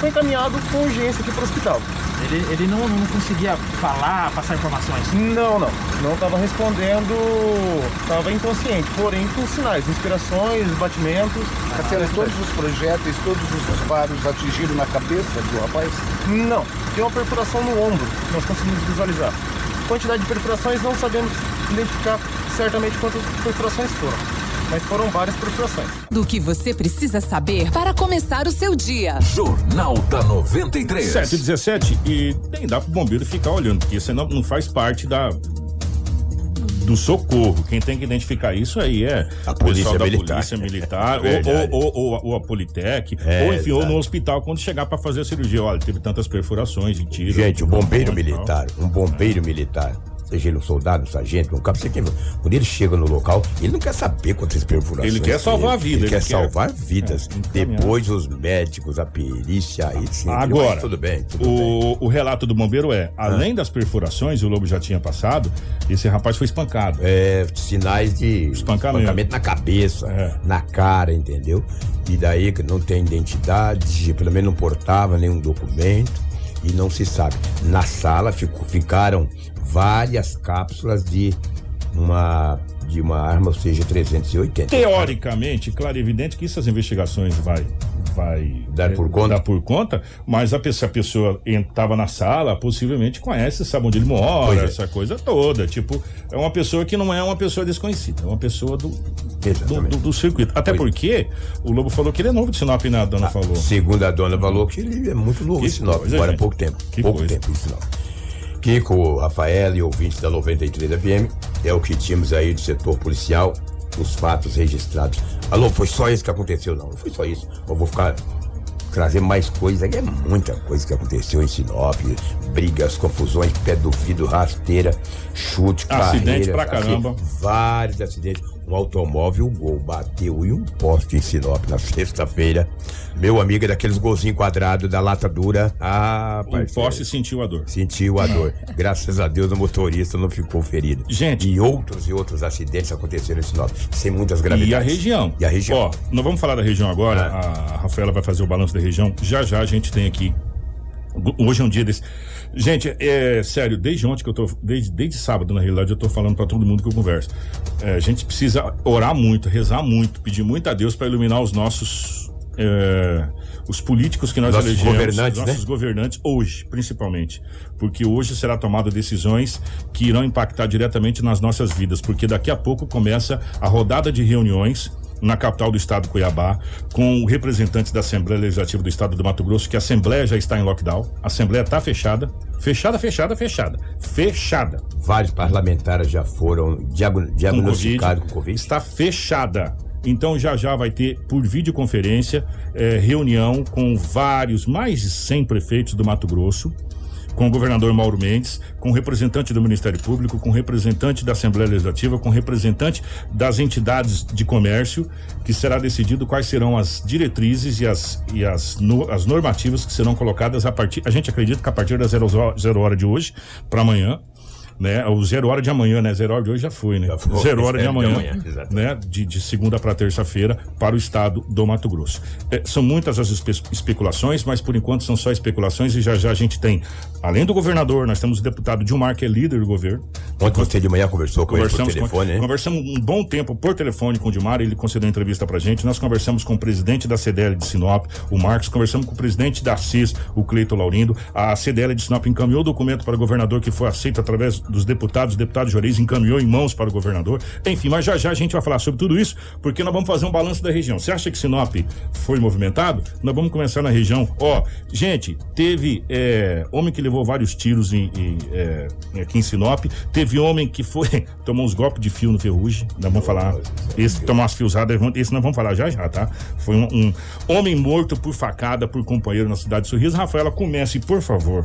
Foi encaminhado com urgência aqui para o hospital. Ele, ele não, não conseguia falar, passar informações. Não, não, não estava respondendo, estava inconsciente, porém com sinais, respirações, batimentos. Cassiano, todos os projéteis, todos os disparos atingiram na cabeça do rapaz? Não, tem uma perfuração no ombro, nós conseguimos visualizar. Quantidade de perfurações não sabemos identificar certamente quantas perfurações foram, mas foram várias perfurações. Do que você precisa saber para começar o seu dia. Jornal da 93. 7 e 17 e nem dá pro bombeiro ficar olhando, porque você não, não faz parte da do socorro. Quem tem que identificar isso aí é A polícia da militar. polícia militar, Verdade. ou, ou, ou, ou a Politec, É, ou enfim, ou exato. no hospital quando chegar pra fazer a cirurgia. Olha, teve tantas perfurações e tiros. Gente, o bombeiro militar, um bombeiro militar, seja ele um soldado, um sargento, um cabo, sei quem quando ele chega no local, ele não quer saber quantas perfurações. Ele quer salvar a vida, Ele, ele quer quer- salvar vidas. É, encaminhar. Depois os médicos, a perícia, aí sim. Agora, tudo bem, tudo bem. o, o relato do bombeiro é: além das perfurações, o lobo já tinha passado, esse rapaz foi espancado. É, sinais de Espancamento. na cabeça, É. na cara, entendeu? E daí que não tem identidade, pelo menos não portava nenhum documento e não se sabe. Na sala ficou- ficaram várias cápsulas de uma de uma arma, ou seja, 380. Teoricamente, claro e evidente que essas investigações vai vai Dar por conta? dar por conta, mas a pessoa, a pessoa estava na sala, possivelmente conhece, sabe onde ele mora, é. essa coisa toda. Tipo, é uma pessoa que não é uma pessoa desconhecida, é uma pessoa do, do, do- do circuito. Até Pois é. porque o Lobo falou que ele é novo de Sinop, né? A dona falou. Segundo a dona falou que ele é muito novo Que em Sinop, agora há pouco tempo. Que pouco coisa. tempo em Sinop. Kiko, Rafael e ouvintes da 93 FM, é o que tínhamos aí do setor policial, os fatos registrados. Alô, foi só isso que aconteceu? Não, não foi só isso. Eu vou ficar trazer mais coisa, é muita coisa que aconteceu em Sinop, brigas, confusões, pé do vidro, rasteira, chute, Acidente carreiras, pra caramba. vários acidentes. Um automóvel Gol bateu em um poste em Sinop na sexta-feira. Meu amigo é daqueles golzinhos quadrados da lata dura. Ah, O poste sentiu a dor. Sentiu a dor. Graças a Deus o motorista não ficou ferido. Gente. E outros e outros acidentes aconteceram em Sinop, sem muitas gravidades. E a região. E a região. Ó, nós vamos falar da região agora. A Rafaela vai fazer o balanço da região. Já já a gente tem aqui. Hoje é um dia desse. Gente, é sério, desde ontem que eu tô. Desde, desde sábado, na realidade, eu tô falando pra todo mundo que eu converso. É, a gente precisa orar muito, rezar muito, pedir muito a Deus pra iluminar os nossos. é, os políticos que nós Nossos elegemos, governantes, nossos né? governantes hoje, principalmente, porque hoje será tomada decisões que irão impactar diretamente nas nossas vidas, porque daqui a pouco começa a rodada de reuniões na capital do estado Cuiabá, com representantes da Assembleia Legislativa do estado do Mato Grosso, que a Assembleia já está em lockdown, a Assembleia está fechada, fechada, fechada, fechada, fechada. Vários parlamentares já foram Com diagnosticados Covid, com Covid. Está fechada. Então já já vai ter por videoconferência eh, reunião com vários, mais de 100 prefeitos do Mato Grosso, com o governador Mauro Mendes, com o representante do Ministério Público, com o representante da Assembleia Legislativa, com o representante das entidades de comércio, que será decidido quais serão as diretrizes e as, e as, no- as normativas que serão colocadas a partir. A gente acredita que a partir das zero, zero hora de hoje para amanhã né? O zero hora de amanhã, né? Zero hora de hoje já foi, né? foi, zero hora de zero de amanhã, amanhã, né? De, de segunda para terça-feira para o estado do Mato Grosso. É, são muitas as espe- especulações, mas por enquanto são só especulações e já já a gente tem, além do governador, nós temos o deputado Dilmar, que é líder do governo. Ontem você de manhã conversou com ele por telefone, com, né? conversamos um bom tempo por telefone com o Dilmar, ele concedeu entrevista pra gente. Nós conversamos com o presidente da CDL de Sinop, o Marcos, conversamos com o presidente da CIS, o Cleito Laurindo. A CDL de Sinop encaminhou o documento para o governador que foi aceito através dos deputados, o deputado Juarez encaminhou em mãos para o governador. Enfim, mas já já a gente vai falar sobre tudo isso, porque nós vamos fazer um balanço da região. Você acha que Sinop foi movimentado? Nós vamos começar na região. Ó, gente, teve é, homem que levou vários tiros em, em, é, aqui em Sinop, teve homem que foi tomou uns golpes de fio no ferrugem. Nós vamos falar. Esse tomou umas fiozadas, esse nós vamos falar já já, tá? Foi um, um homem morto por facada por companheiro na cidade de Sorriso. Rafaela, comece, por favor.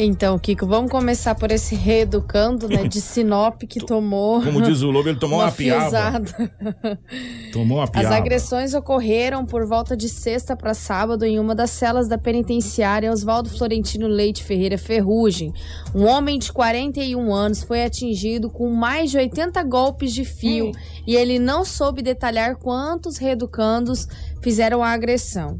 Então, Kiko, vamos começar por esse reeducando, né, de Sinop que tomou. Como diz o Lobo, ele tomou uma, piada. fiozada. Tomou uma As piada. agressões ocorreram por volta de sexta para sábado em uma das celas da penitenciária Oswaldo Florentino Leite Ferreira Ferrugem. Um homem de 41 anos foi atingido com mais de 80 golpes de fio e ele não soube detalhar quantos reeducandos fizeram a agressão.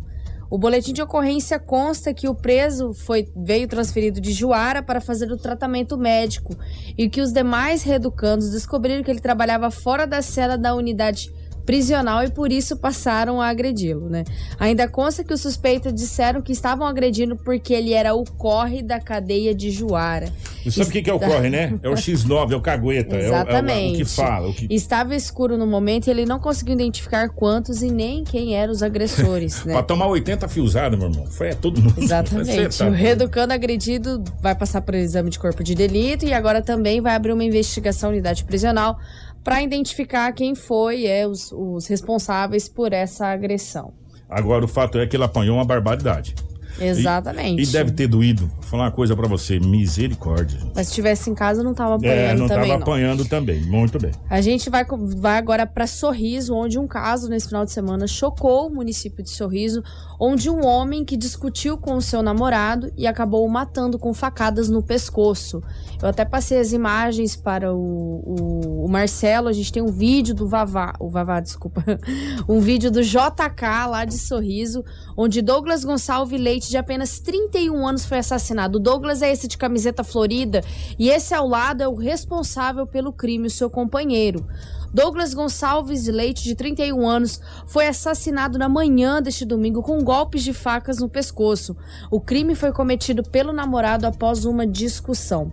O boletim de ocorrência consta que o preso foi, veio transferido de Juara para fazer o tratamento médico e que os demais reeducandos descobriram que ele trabalhava fora da cela da unidade prisional e por isso passaram a agredi-lo, né? Ainda consta que os suspeitos disseram que estavam agredindo porque ele era o corre da cadeia de Juara. Você sabe o que, que é o corre, né? É o X9, é o cagueta. é o- É, o, é o Exatamente. que fala. O que... Estava escuro no momento e ele não conseguiu identificar quantos e nem quem eram os agressores, né? Pra tomar 80 fiozadas, meu irmão. Foi é todo mundo. Exatamente. Tá o reeducando agredido vai passar por exame de corpo de delito e agora também vai abrir uma investigação unidade prisional para identificar quem foi é, os, os responsáveis por essa agressão. Agora, o fato é que ele apanhou uma barbaridade. Exatamente. E, e deve ter doído. Vou falar uma coisa pra você. Misericórdia. Mas se estivesse em casa, não tava apanhando É, não também, tava não. apanhando também. Muito bem. A gente vai, vai agora para Sorriso, onde um caso nesse final de semana chocou o município de Sorriso, onde um homem que discutiu com o seu namorado e acabou o matando com facadas no pescoço. Eu até passei as imagens para o, o- o Marcelo, a gente tem um vídeo do Vavá, o Vavá, desculpa, um vídeo do JK lá de Sorriso, onde Douglas Gonçalves Leite, de apenas 31 anos, foi assassinado. O Douglas é esse de camiseta florida e esse ao lado é o responsável pelo crime, o seu companheiro. Douglas Gonçalves Leite, de 31 anos, foi assassinado na manhã deste domingo com golpes de facas no pescoço. O crime foi cometido pelo namorado após uma discussão.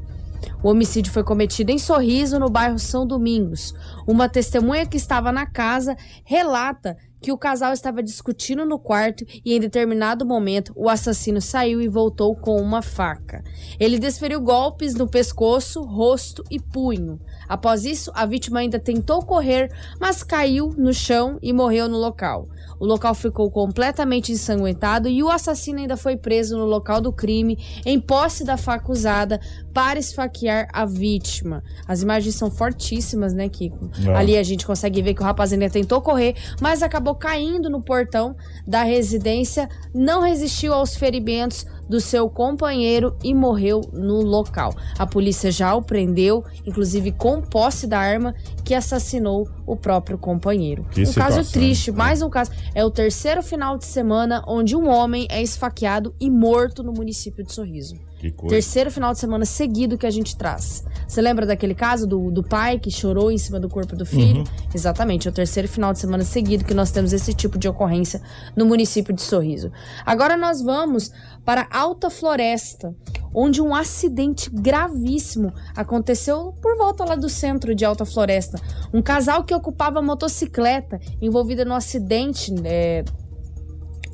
O homicídio foi cometido em Sorriso, no bairro São Domingos. Uma testemunha que estava na casa relata que o casal estava discutindo no quarto e, em determinado momento, o assassino saiu e voltou com uma faca. Ele desferiu golpes no pescoço, rosto e punho. Após isso, a vítima ainda tentou correr, mas caiu no chão e morreu no local. O local ficou completamente ensanguentado e o assassino ainda foi preso no local do crime, em posse da faca usada para esfaquear a vítima. As imagens são fortíssimas, né, Kiko? É. Ali a gente consegue ver que o rapaz ainda tentou correr, mas acabou caindo no portão da residência, não resistiu aos ferimentos do seu companheiro e morreu no local. A polícia já o prendeu, inclusive com posse da arma que assassinou o próprio companheiro. Que um situação, caso triste, mais um caso. É o terceiro final de semana onde um homem é esfaqueado e morto no município de Sorriso. Que coisa. Terceiro final de semana seguido que a gente traz. Você lembra daquele caso do, do pai que chorou em cima do corpo do filho? Uhum. Exatamente, é o terceiro final de semana seguido que nós temos esse tipo de ocorrência no município de Sorriso. Agora nós vamos para Alta Floresta, onde um acidente gravíssimo aconteceu por volta lá do centro de Alta Floresta. Um casal que ocupava motocicleta envolvida no acidente é,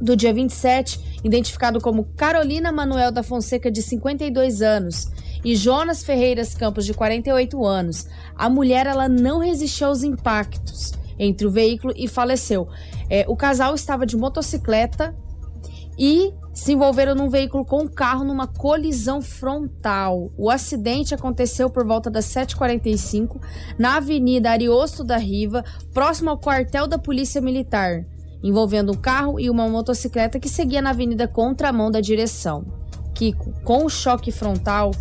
do dia 27, identificado como Carolina Manuel da Fonseca, de 52 anos, e Jonas Ferreiras Campos, de 48 anos. A mulher ela não resistiu aos impactos entre o veículo e faleceu. É, o casal estava de motocicleta e se envolveram num veículo com um carro numa colisão frontal. O acidente aconteceu por volta das 7h45 na Avenida Ariosto da Riva, próximo ao quartel da Polícia Militar, envolvendo um carro e uma motocicleta que seguia na avenida contramão da direção. Que com o choque frontal,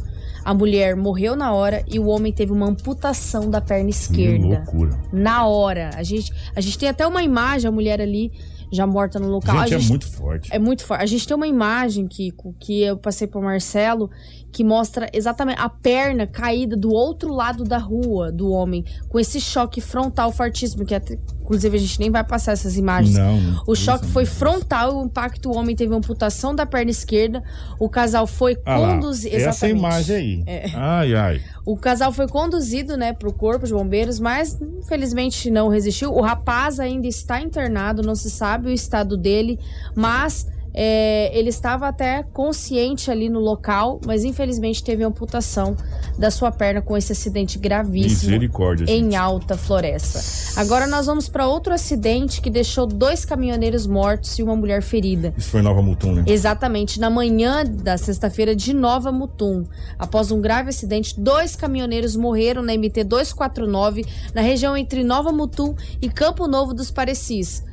A mulher morreu na hora e o homem teve uma amputação da perna esquerda. Que loucura. Na hora. A gente, a gente tem até uma imagem, a mulher ali já morta no local. Gente, A é muito forte. É muito forte. A gente tem uma imagem, Kiko, que eu passei pro Marcelo, que mostra exatamente a perna caída do outro lado da rua do homem, com esse choque frontal fortíssimo, que até, inclusive a gente nem vai passar essas imagens. Não, não O choque foi frontal, o impacto, o homem teve uma amputação da perna esquerda, o casal foi Ah conduzido. essa imagem aí. É. Ai, ai. O casal foi conduzido, né, pro corpo de bombeiros, mas infelizmente não resistiu. O rapaz ainda está internado, não se sabe o estado dele, mas é, ele estava até consciente ali no local, mas infelizmente teve amputação da sua perna com esse acidente gravíssimo Misericórdia, em gente. Alta Floresta. Agora nós vamos para outro acidente que deixou dois caminhoneiros mortos e uma mulher ferida. Isso foi em Nova Mutum, né? Exatamente, na manhã da sexta-feira de Nova Mutum. Após um grave acidente, dois caminhoneiros morreram na MT 249, na região entre Nova Mutum e Campo Novo dos Parecis.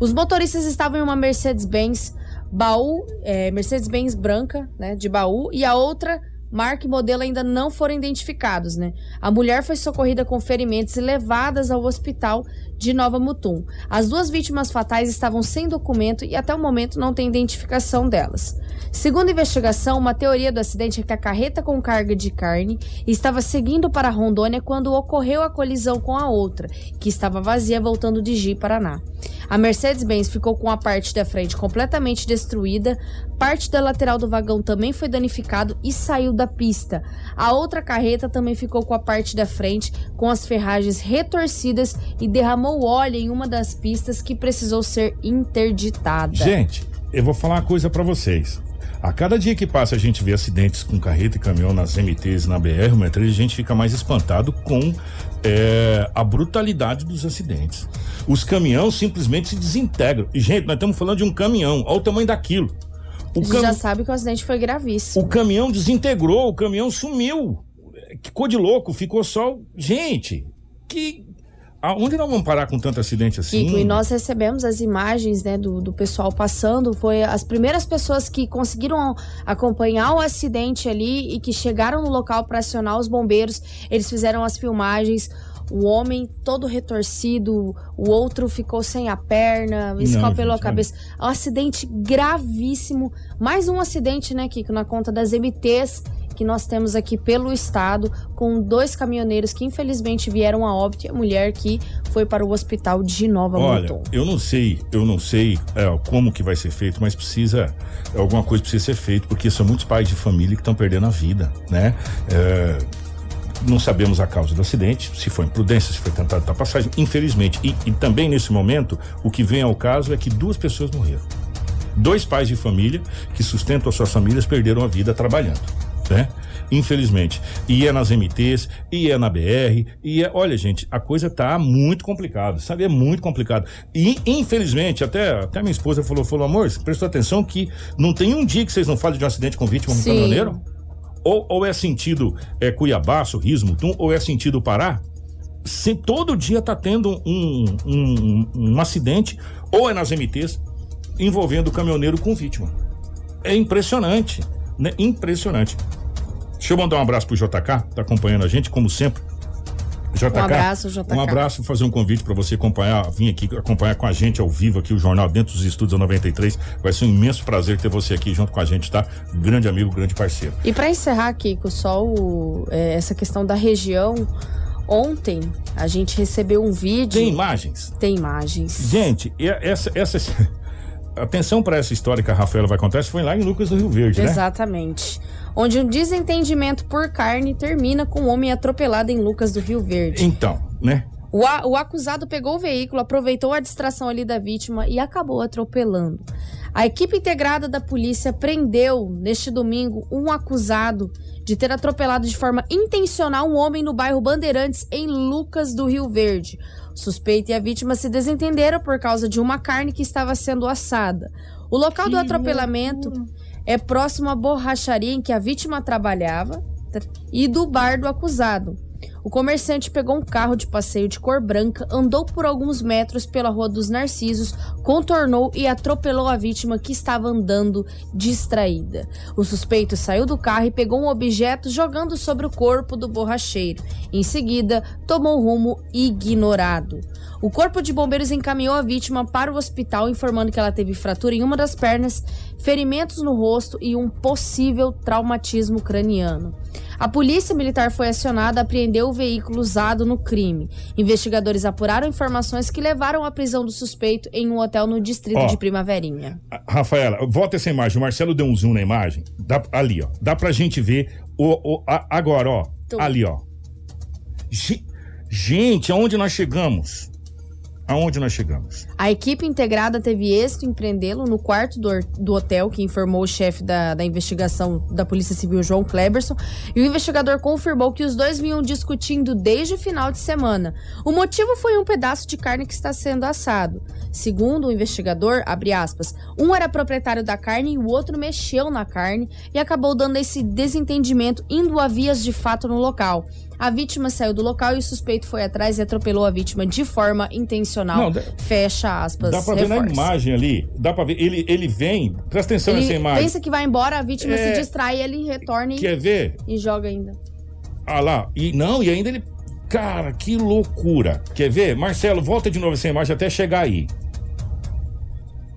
Os motoristas estavam em uma Mercedes-Benz baú, é, Mercedes-Benz branca, né, de baú, e a outra marca e modelo ainda não foram identificados, né? A mulher foi socorrida com ferimentos e levadas ao hospital de Nova Mutum. As duas vítimas fatais estavam sem documento e até o momento não tem identificação delas. Segundo a investigação, uma teoria do acidente é que a carreta com carga de carne estava seguindo para Rondônia quando ocorreu a colisão com a outra, que estava vazia voltando de Ji, Paraná. A Mercedes-Benz ficou com a parte da frente completamente destruída, parte da lateral do vagão também foi danificado e saiu da pista. A outra carreta também ficou com a parte da frente com as ferragens retorcidas e derramou óleo em uma das pistas que precisou ser interditada. Gente, eu vou falar uma coisa pra vocês. A cada dia que passa a gente vê acidentes com carreta e caminhão nas MTs na BR, 163, a gente fica mais espantado com é, a brutalidade dos acidentes. Os caminhões simplesmente se desintegram. E, gente, nós estamos falando de um caminhão. Olha o tamanho daquilo. O, cam- já sabe que o acidente foi gravíssimo. o caminhão desintegrou, o caminhão sumiu. Ficou de louco, ficou só. Gente, que. Aonde nós vamos parar com tanto acidente assim? Kiko, e nós recebemos as imagens né, do, do pessoal passando. Foi as primeiras pessoas que conseguiram acompanhar o acidente ali e que chegaram no local para acionar os bombeiros. Eles fizeram as filmagens. O homem todo retorcido, o outro ficou sem a perna, escalpelou a cabeça. Um acidente gravíssimo. Mais um acidente, né, Kiko, na conta das MTs que nós temos aqui pelo estado, com dois caminhoneiros que infelizmente vieram a óbito e a mulher que foi para o hospital de Nova Olha, eu não sei, eu não sei é, como que vai ser feito, mas precisa, alguma coisa precisa ser feito, porque são muitos pais de família que estão perdendo a vida, né? É, não sabemos a causa do acidente, se foi imprudência, se foi tentar dar passagem, infelizmente. E, e também nesse momento, o que vem ao caso é que duas pessoas morreram. Dois pais de família que sustentam as suas famílias perderam a vida trabalhando, né? Infelizmente. E é nas MTs, e é na BR, e é. Olha, gente, a coisa tá muito complicada, sabe? É muito complicado. E, infelizmente, até, até minha esposa falou: falou, amor, prestou atenção que não tem um dia que vocês não falem de um acidente com vítima Sim. caminhoneiro? Ou, ou é sentido é, Cuiabá, Sorriso, Mutum, ou é sentido Pará? Se todo dia tá tendo um, um, um acidente, ou é nas MTs, envolvendo caminhoneiro com vítima. É impressionante, né? Impressionante. Deixa eu mandar um abraço pro JK, tá acompanhando a gente, como sempre. JK, Um abraço, JK. Um abraço, fazer um convite para você acompanhar, vir aqui acompanhar com a gente ao vivo aqui o jornal dentro dos estúdios da 93. Vai ser um imenso prazer ter você aqui junto com a gente, tá? Grande amigo, grande parceiro. E para encerrar, Kiko, só o- é, essa questão da região. Ontem a gente recebeu um vídeo. Tem imagens? Tem imagens. Gente, essa, essa atenção para essa história que a Rafaela vai contar, isso foi lá em Lucas do Rio Verde, né? Exatamente. Onde um desentendimento por carne termina com um homem atropelado em Lucas do Rio Verde. Então, né? O, a- o acusado pegou o veículo, aproveitou a distração ali da vítima e acabou atropelando. A equipe integrada da polícia prendeu neste domingo um acusado de ter atropelado de forma intencional um homem no bairro Bandeirantes, em Lucas do Rio Verde. O suspeito e a vítima se desentenderam por causa de uma carne que estava sendo assada. O local do atropelamento é próximo à borracharia em que a vítima trabalhava e do bar do acusado. O comerciante pegou um carro de passeio de cor branca, andou por alguns metros pela Rua dos Narcisos, contornou e atropelou a vítima que estava andando distraída. O suspeito saiu do carro e pegou um objeto jogando sobre o corpo do borracheiro. Em seguida, tomou rumo ignorado. O corpo de bombeiros encaminhou a vítima para o hospital, informando que ela teve fratura em uma das pernas, ferimentos no rosto e um possível traumatismo craniano. A polícia militar foi acionada, apreendeu o veículo usado no crime. Investigadores apuraram informações que levaram à prisão do suspeito em um hotel no distrito Ó. de Primaverinha. Rafaela, volta essa imagem. O Marcelo deu um zoom na imagem. Dá, ali, ó. Dá pra gente ver o, o- a- agora, ó. Tô. Ali, ó. Ge- gente, aonde nós chegamos? Aonde nós chegamos? A equipe integrada teve êxito em prendê-lo no quarto do, do hotel, que informou o chefe da, da investigação da Polícia Civil, João Kleberson. E o investigador confirmou que os dois vinham discutindo desde o final de semana. O motivo foi um pedaço de carne que está sendo assado. Segundo o investigador, aspas, um era proprietário da carne e o outro mexeu na carne e acabou dando esse desentendimento indo a vias de fato no local. A vítima saiu do local e o suspeito foi atrás e atropelou a vítima de forma intencional. Não, dá- Fecha aspas. Dá pra ver na reforça. imagem ali. Dá pra ver. Ele, ele vem. Presta atenção nessa Ele imagem. pensa que vai embora, a vítima É. se distrai, ele retorna e, Quer ver? e joga ainda. Ah lá. E, não, e ainda ele. Cara, que loucura. Quer ver? Marcelo, volta de novo essa imagem até chegar aí.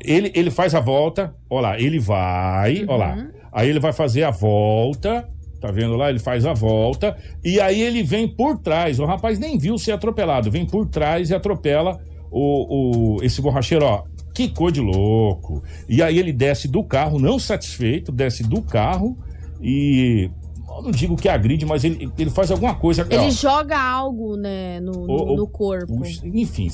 Ele, ele faz a volta, ó lá, ele vai, ó lá. Aí ele vai fazer a volta, tá vendo lá? Ele faz a volta, e aí ele vem por trás. O rapaz nem viu ser atropelado, vem por trás e atropela o, o, esse borracheiro, ó. Que cor de louco. E aí ele desce do carro, não satisfeito, desce do carro e. Não digo que agride, mas ele, ele faz alguma coisa. ó. Ele joga algo, né, no, no, O- o- no corpo. Enfim,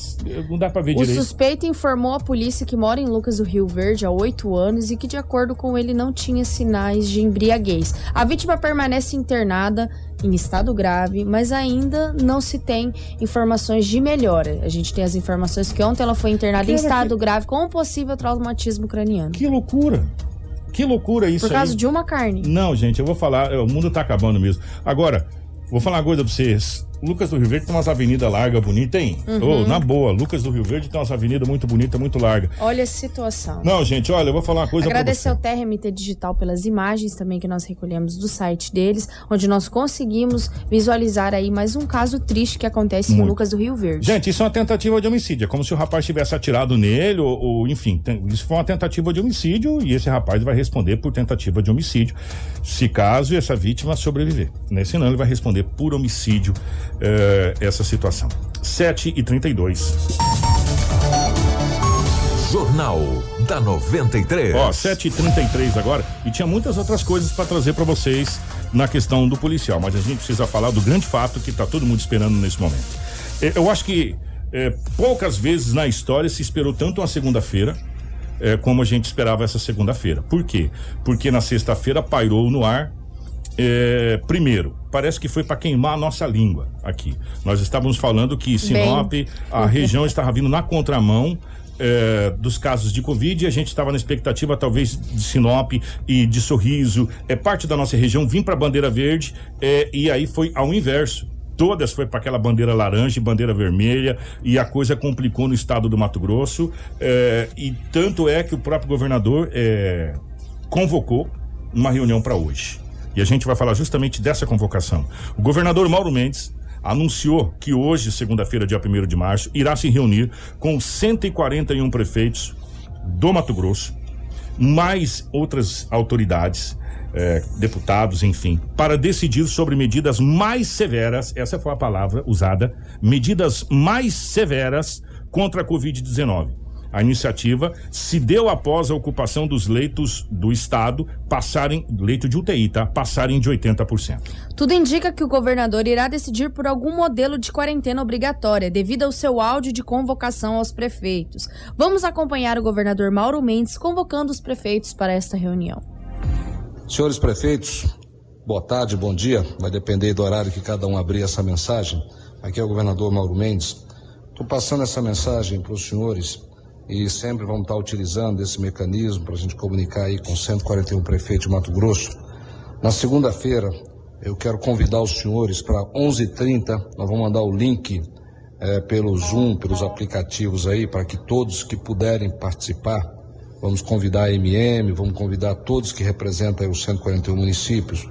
não dá pra ver O direito. suspeito informou a polícia que mora em Lucas do Rio Verde há oito anos e que, de acordo com ele, não tinha sinais de embriaguez. A vítima permanece internada em estado grave, mas ainda não se tem informações de melhora. A gente tem as informações que ontem ela foi internada em Cara, estado grave com um possível traumatismo craniano. Que loucura. Que loucura isso Por causa aí. de uma carne. Não, gente, eu vou falar, é, o mundo tá acabando mesmo. Agora, vou falar uma coisa pra vocês. Lucas do Rio Verde tem umas avenidas largas, bonitas, hein? Uhum. Ô, na boa, Lucas do Rio Verde tem umas avenidas muito bonitas, muito largas. Olha a situação. Não, gente, olha, eu vou falar uma coisa Agradecer ao. TRMT Digital pelas imagens também que nós recolhemos do site deles, onde nós conseguimos visualizar aí mais um caso triste que acontece em Muito. Lucas do Rio Verde. Gente, isso é uma tentativa de homicídio. É como se o rapaz tivesse atirado nele, ou, ou, enfim, tem- isso foi uma tentativa de homicídio e esse rapaz vai responder por tentativa de homicídio, se caso essa vítima sobreviver. Né? Senão ele vai responder por homicídio eh, essa situação. 7 e 32 Jornal da 93. Ó, 7h33 agora. E tinha muitas outras coisas pra trazer pra vocês na questão do policial, mas a gente precisa falar do grande fato que tá todo mundo esperando nesse momento. Eh, Eu acho que eh, poucas vezes na história se esperou tanto uma segunda-feira eh, como a gente esperava essa segunda-feira. Por quê? Porque na sexta-feira pairou no ar. Eh, primeiro, parece que foi para queimar a nossa língua aqui. Nós estávamos falando que Sinop, a região estava vindo na contramão eh, dos casos de Covid e a gente estava na expectativa, talvez, de Sinop e de Sorriso, é parte da nossa região, vir para a bandeira verde eh, e aí foi ao inverso. Todas foi para aquela bandeira laranja e bandeira vermelha e a coisa complicou no estado do Mato Grosso. eh, e tanto é que o próprio governador eh, convocou uma reunião para hoje. E a gente vai falar justamente dessa convocação. O governador Mauro Mendes anunciou que hoje, segunda-feira, dia 1 de março, irá se reunir com 141 prefeitos do Mato Grosso, mais outras autoridades, eh, deputados, enfim, para decidir sobre medidas mais severas, essa foi a palavra usada, medidas mais severas contra a Covid-19. A iniciativa se deu após a ocupação dos leitos do estado passarem, leito de UTI, tá? Passarem de 80%. Tudo indica que o governador irá decidir por algum modelo de quarentena obrigatória, devido ao seu áudio de convocação aos prefeitos. Vamos acompanhar o governador Mauro Mendes convocando os prefeitos para esta reunião. Senhores prefeitos, boa tarde, bom dia. Vai depender do horário que cada um abrir essa mensagem. Aqui é o governador Mauro Mendes. Estou passando essa mensagem para os senhores e sempre vamos estar utilizando esse mecanismo para a gente comunicar aí com 141 prefeitos de Mato Grosso. Na segunda-feira, eu quero convidar os senhores para 11h30, nós vamos mandar o link é, pelo Zoom, pelos aplicativos aí, para que todos que puderem participar, vamos convidar a MM, vamos convidar todos que representam os 141 municípios,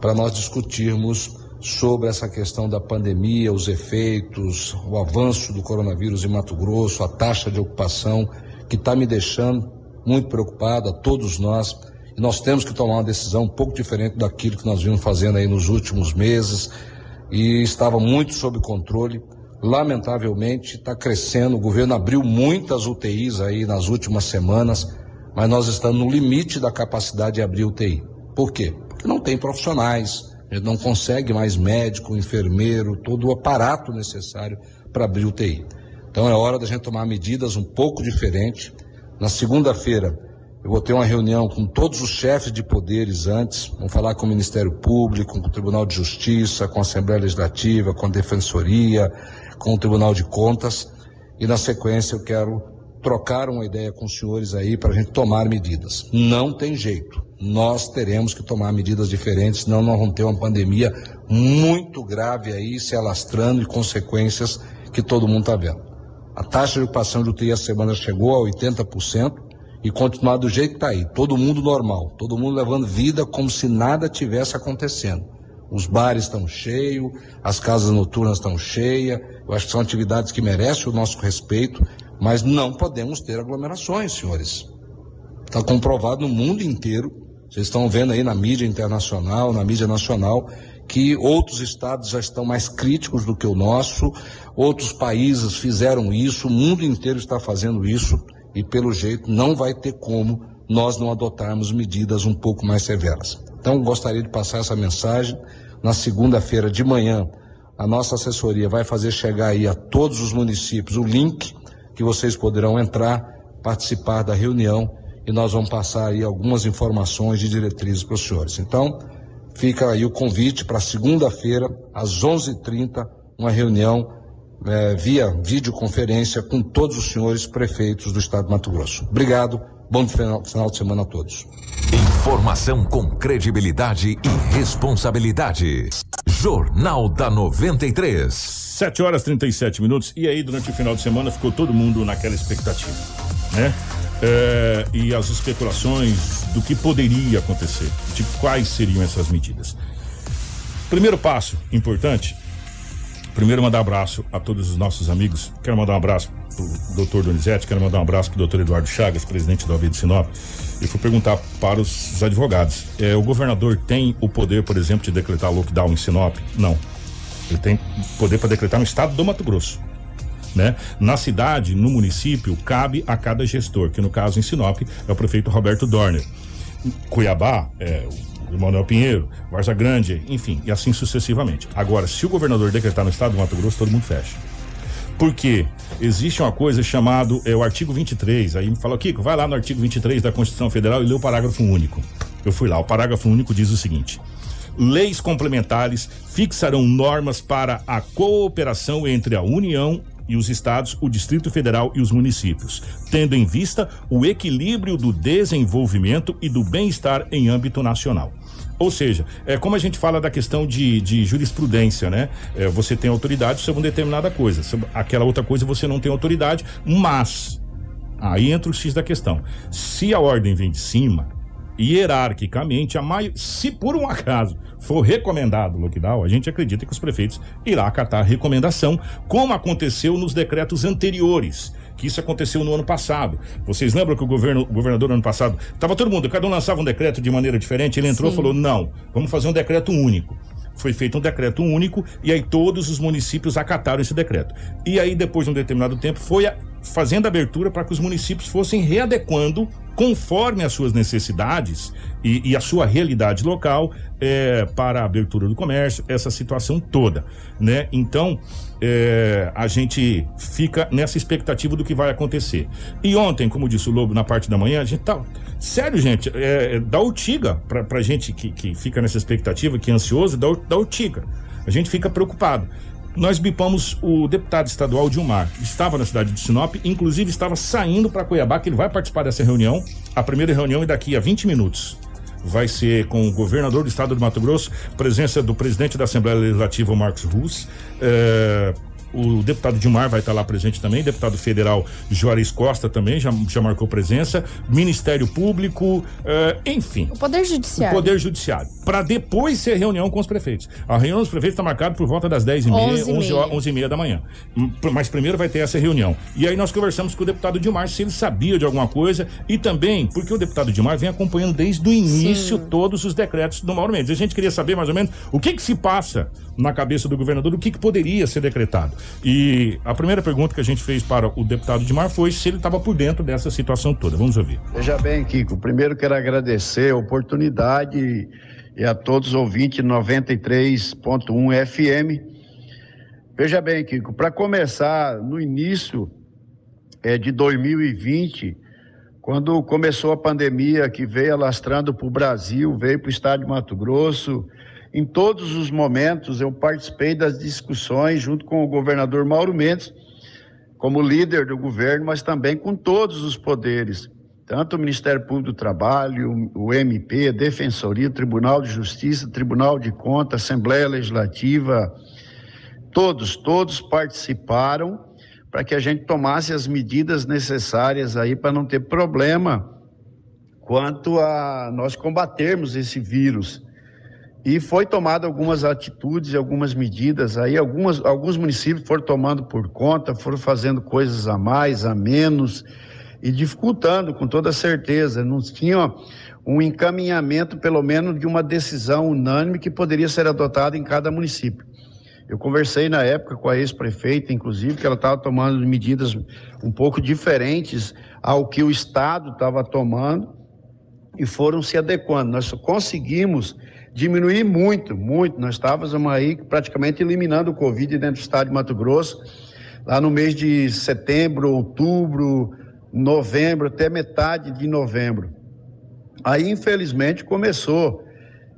para nós discutirmos sobre essa questão da pandemia, os efeitos, o avanço do coronavírus em Mato Grosso, a taxa de ocupação, que está me deixando muito preocupado, a todos nós. E nós temos que tomar uma decisão um pouco diferente daquilo que nós vimos fazendo aí nos últimos meses e estava muito sob controle. Lamentavelmente está crescendo, o governo abriu muitas UTIs aí nas últimas semanas, mas nós estamos no limite da capacidade de abrir UTI. Por quê? Porque não tem profissionais, a gente não consegue mais médico, enfermeiro, todo o aparato necessário para abrir UTI. Então é hora da gente tomar medidas um pouco diferentes. Na segunda-feira, eu vou ter uma reunião com todos os chefes de poderes antes, vamos falar com o Ministério Público, com o Tribunal de Justiça, com a Assembleia Legislativa, com a Defensoria, com o Tribunal de Contas, e na sequência eu quero trocar uma ideia com os senhores aí para a gente tomar medidas. Não tem jeito. Nós teremos que tomar medidas diferentes, senão nós vamos ter uma pandemia muito grave aí se alastrando e consequências que todo mundo está vendo. A taxa de ocupação de UTI a semana chegou a 80% e continuar do jeito que está aí. Todo mundo normal, todo mundo levando vida como se nada tivesse acontecendo. Os bares estão cheios, as casas noturnas estão cheias. Eu acho que são atividades que merecem o nosso respeito, mas não podemos ter aglomerações, senhores. Está comprovado no mundo inteiro. Vocês estão vendo aí na mídia internacional, na mídia nacional, que outros estados já estão mais críticos do que o nosso, outros países fizeram isso, o mundo inteiro está fazendo isso e, pelo jeito, não vai ter como nós não adotarmos medidas um pouco mais severas. Então, gostaria de passar essa mensagem. Na segunda-feira de manhã, a nossa assessoria vai fazer chegar aí a todos os municípios o link que vocês poderão entrar, participar da reunião e nós vamos passar aí algumas informações de diretrizes para os senhores. Então, fica aí o convite para segunda-feira, às 11h30, uma reunião é, via videoconferência com todos os senhores prefeitos do estado de Mato Grosso. Obrigado, bom final, final de semana a todos. Informação com credibilidade e responsabilidade. Jornal da 93. 7 horas 37 minutos. E aí, durante o final de semana, ficou todo mundo naquela expectativa, né? É, e as especulações do que poderia acontecer, de quais seriam essas medidas. Primeiro passo importante Primeiro, mandar um abraço a todos os nossos amigos. Quero mandar um abraço pro doutor Donizete, quero mandar um abraço pro doutor Eduardo Chagas, presidente da OAB de Sinop. E fui perguntar para os advogados: é, o governador tem o poder, por exemplo, de decretar lockdown em Sinop? Não. Ele tem poder para decretar no estado do Mato Grosso. Né? Na cidade, no município, cabe a cada gestor, que no caso em Sinop é o prefeito Roberto Dorner. Cuiabá, é, Manuel Pinheiro, Varza Grande, enfim, e assim sucessivamente. Agora, se o governador decretar no estado do Mato Grosso, todo mundo fecha. Porque existe uma coisa chamado é, o artigo 23. Aí me falou, Kiko, vai lá no artigo 23 da Constituição Federal e lê o parágrafo único. Eu fui lá, o parágrafo único diz o seguinte: leis complementares fixarão normas para a cooperação entre a União e os estados, o Distrito Federal e os municípios, tendo em vista o equilíbrio do desenvolvimento e do bem-estar em âmbito nacional. Ou seja, é como a gente fala da questão de, de jurisprudência, né? É, você tem autoridade sobre uma determinada coisa, sobre aquela outra coisa você não tem autoridade, mas aí entra o X da questão. Se a ordem vem de cima, hierarquicamente, a mai... se por um acaso for recomendado o lockdown, a gente acredita que os prefeitos irá acatar a recomendação, como aconteceu nos decretos anteriores que isso aconteceu no ano passado. Vocês lembram que o, governo, o governador no ano passado estava todo mundo, cada um lançava um decreto de maneira diferente, ele entrou e falou: "Não, vamos fazer um decreto único" foi feito um decreto único e aí todos os municípios acataram esse decreto. E aí, depois de um determinado tempo, foi a, fazendo abertura para que os municípios fossem readequando conforme as suas necessidades e, e a sua realidade local é, para a abertura do comércio, essa situação toda, né? Então, é, a gente fica nessa expectativa do que vai acontecer. E ontem, como disse o Lobo na parte da manhã, a gente tá. Sério, gente, é, dá urtiga pra, pra gente que, que fica nessa expectativa, que é ansioso, dá, dá urtiga. A gente fica preocupado nós bipamos o deputado estadual Dilmar. Estava na cidade de Sinop, inclusive estava saindo para Cuiabá, que ele vai participar dessa reunião. A primeira reunião é daqui a 20 minutos. vai ser com o governador do estado de Mato Grosso, presença do presidente da Assembleia Legislativa, Marcos Rus. É, o deputado Dilmar vai estar lá presente também, deputado federal Juarez Costa também já, já marcou presença, Ministério Público, eh, enfim. O Poder Judiciário. O Poder Judiciário. Para depois ser reunião com os prefeitos. A reunião dos prefeitos está marcada por volta das 10 e meia, 11 11 e meia, 11 meia da manhã. Mas primeiro vai ter essa reunião. E aí nós conversamos com o deputado Dilmar se ele sabia de alguma coisa e também porque o deputado Dilmar vem acompanhando desde o início todos os decretos do Mauro Mendes. A gente queria saber mais ou menos o que que se passa na cabeça do governador, o que que poderia ser decretado. E a primeira pergunta que a gente fez para o deputado Dilmar foi se ele estava por dentro dessa situação toda. Vamos ouvir. Veja bem, Kiko, primeiro quero agradecer a oportunidade e a todos os ouvintes 93.1 FM. Veja bem, Kiko, para começar, no início é, de 2020, quando começou a pandemia que veio alastrando para o Brasil, veio para o estado de Mato Grosso, em todos os momentos eu participei das discussões junto com o governador Mauro Mendes, como líder do governo, mas também com todos os poderes, tanto o Ministério Público do Trabalho, o MP, Defensoria, Tribunal de Justiça, Tribunal de Contas, Assembleia Legislativa, todos, todos participaram para que a gente tomasse as medidas necessárias aí para não ter problema quanto a nós combatermos esse vírus. E foi tomada algumas atitudes, algumas medidas aí, algumas, alguns municípios foram tomando por conta, foram fazendo coisas a mais, a menos e dificultando com toda certeza. Não tinha um encaminhamento, pelo menos, de uma decisão unânime que poderia ser adotada em cada município. Eu conversei na época com a ex-prefeita, inclusive, que ela estava tomando medidas um pouco diferentes ao que o Estado estava tomando e foram se adequando. Nós conseguimos diminuir muito, muito. Nós estávamos aí praticamente eliminando o Covid dentro do estado de Mato Grosso, lá no mês de setembro, outubro, novembro, até metade de novembro. Aí, infelizmente, começou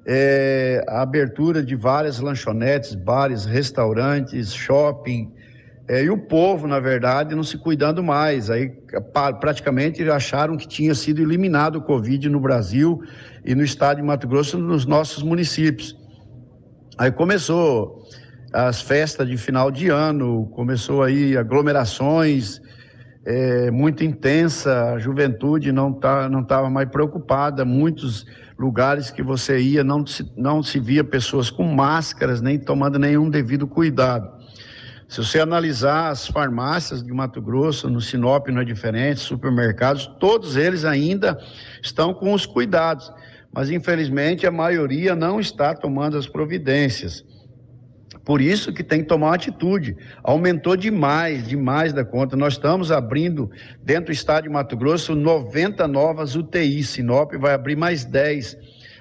é, a abertura de várias lanchonetes, bares, restaurantes, shopping, é, e o povo, na verdade, não se cuidando mais. Aí praticamente acharam que tinha sido eliminado o Covid no Brasil e no estado de Mato Grosso, nos nossos municípios. Aí começou as festas de final de ano, começou aí aglomerações é, muito intensa, a juventude não tá, não estava mais preocupada, muitos lugares que você ia não se, não se via pessoas com máscaras, nem tomando nenhum devido cuidado. Se você analisar as farmácias de Mato Grosso, no Sinop não é diferente, supermercados, todos eles ainda estão com os cuidados, mas infelizmente a maioria não está tomando as providências. Por isso que tem que tomar atitude. Aumentou demais, demais da conta. Nós estamos abrindo, dentro do estado de Mato Grosso, 90 novas UTIs. Sinop vai abrir mais 10.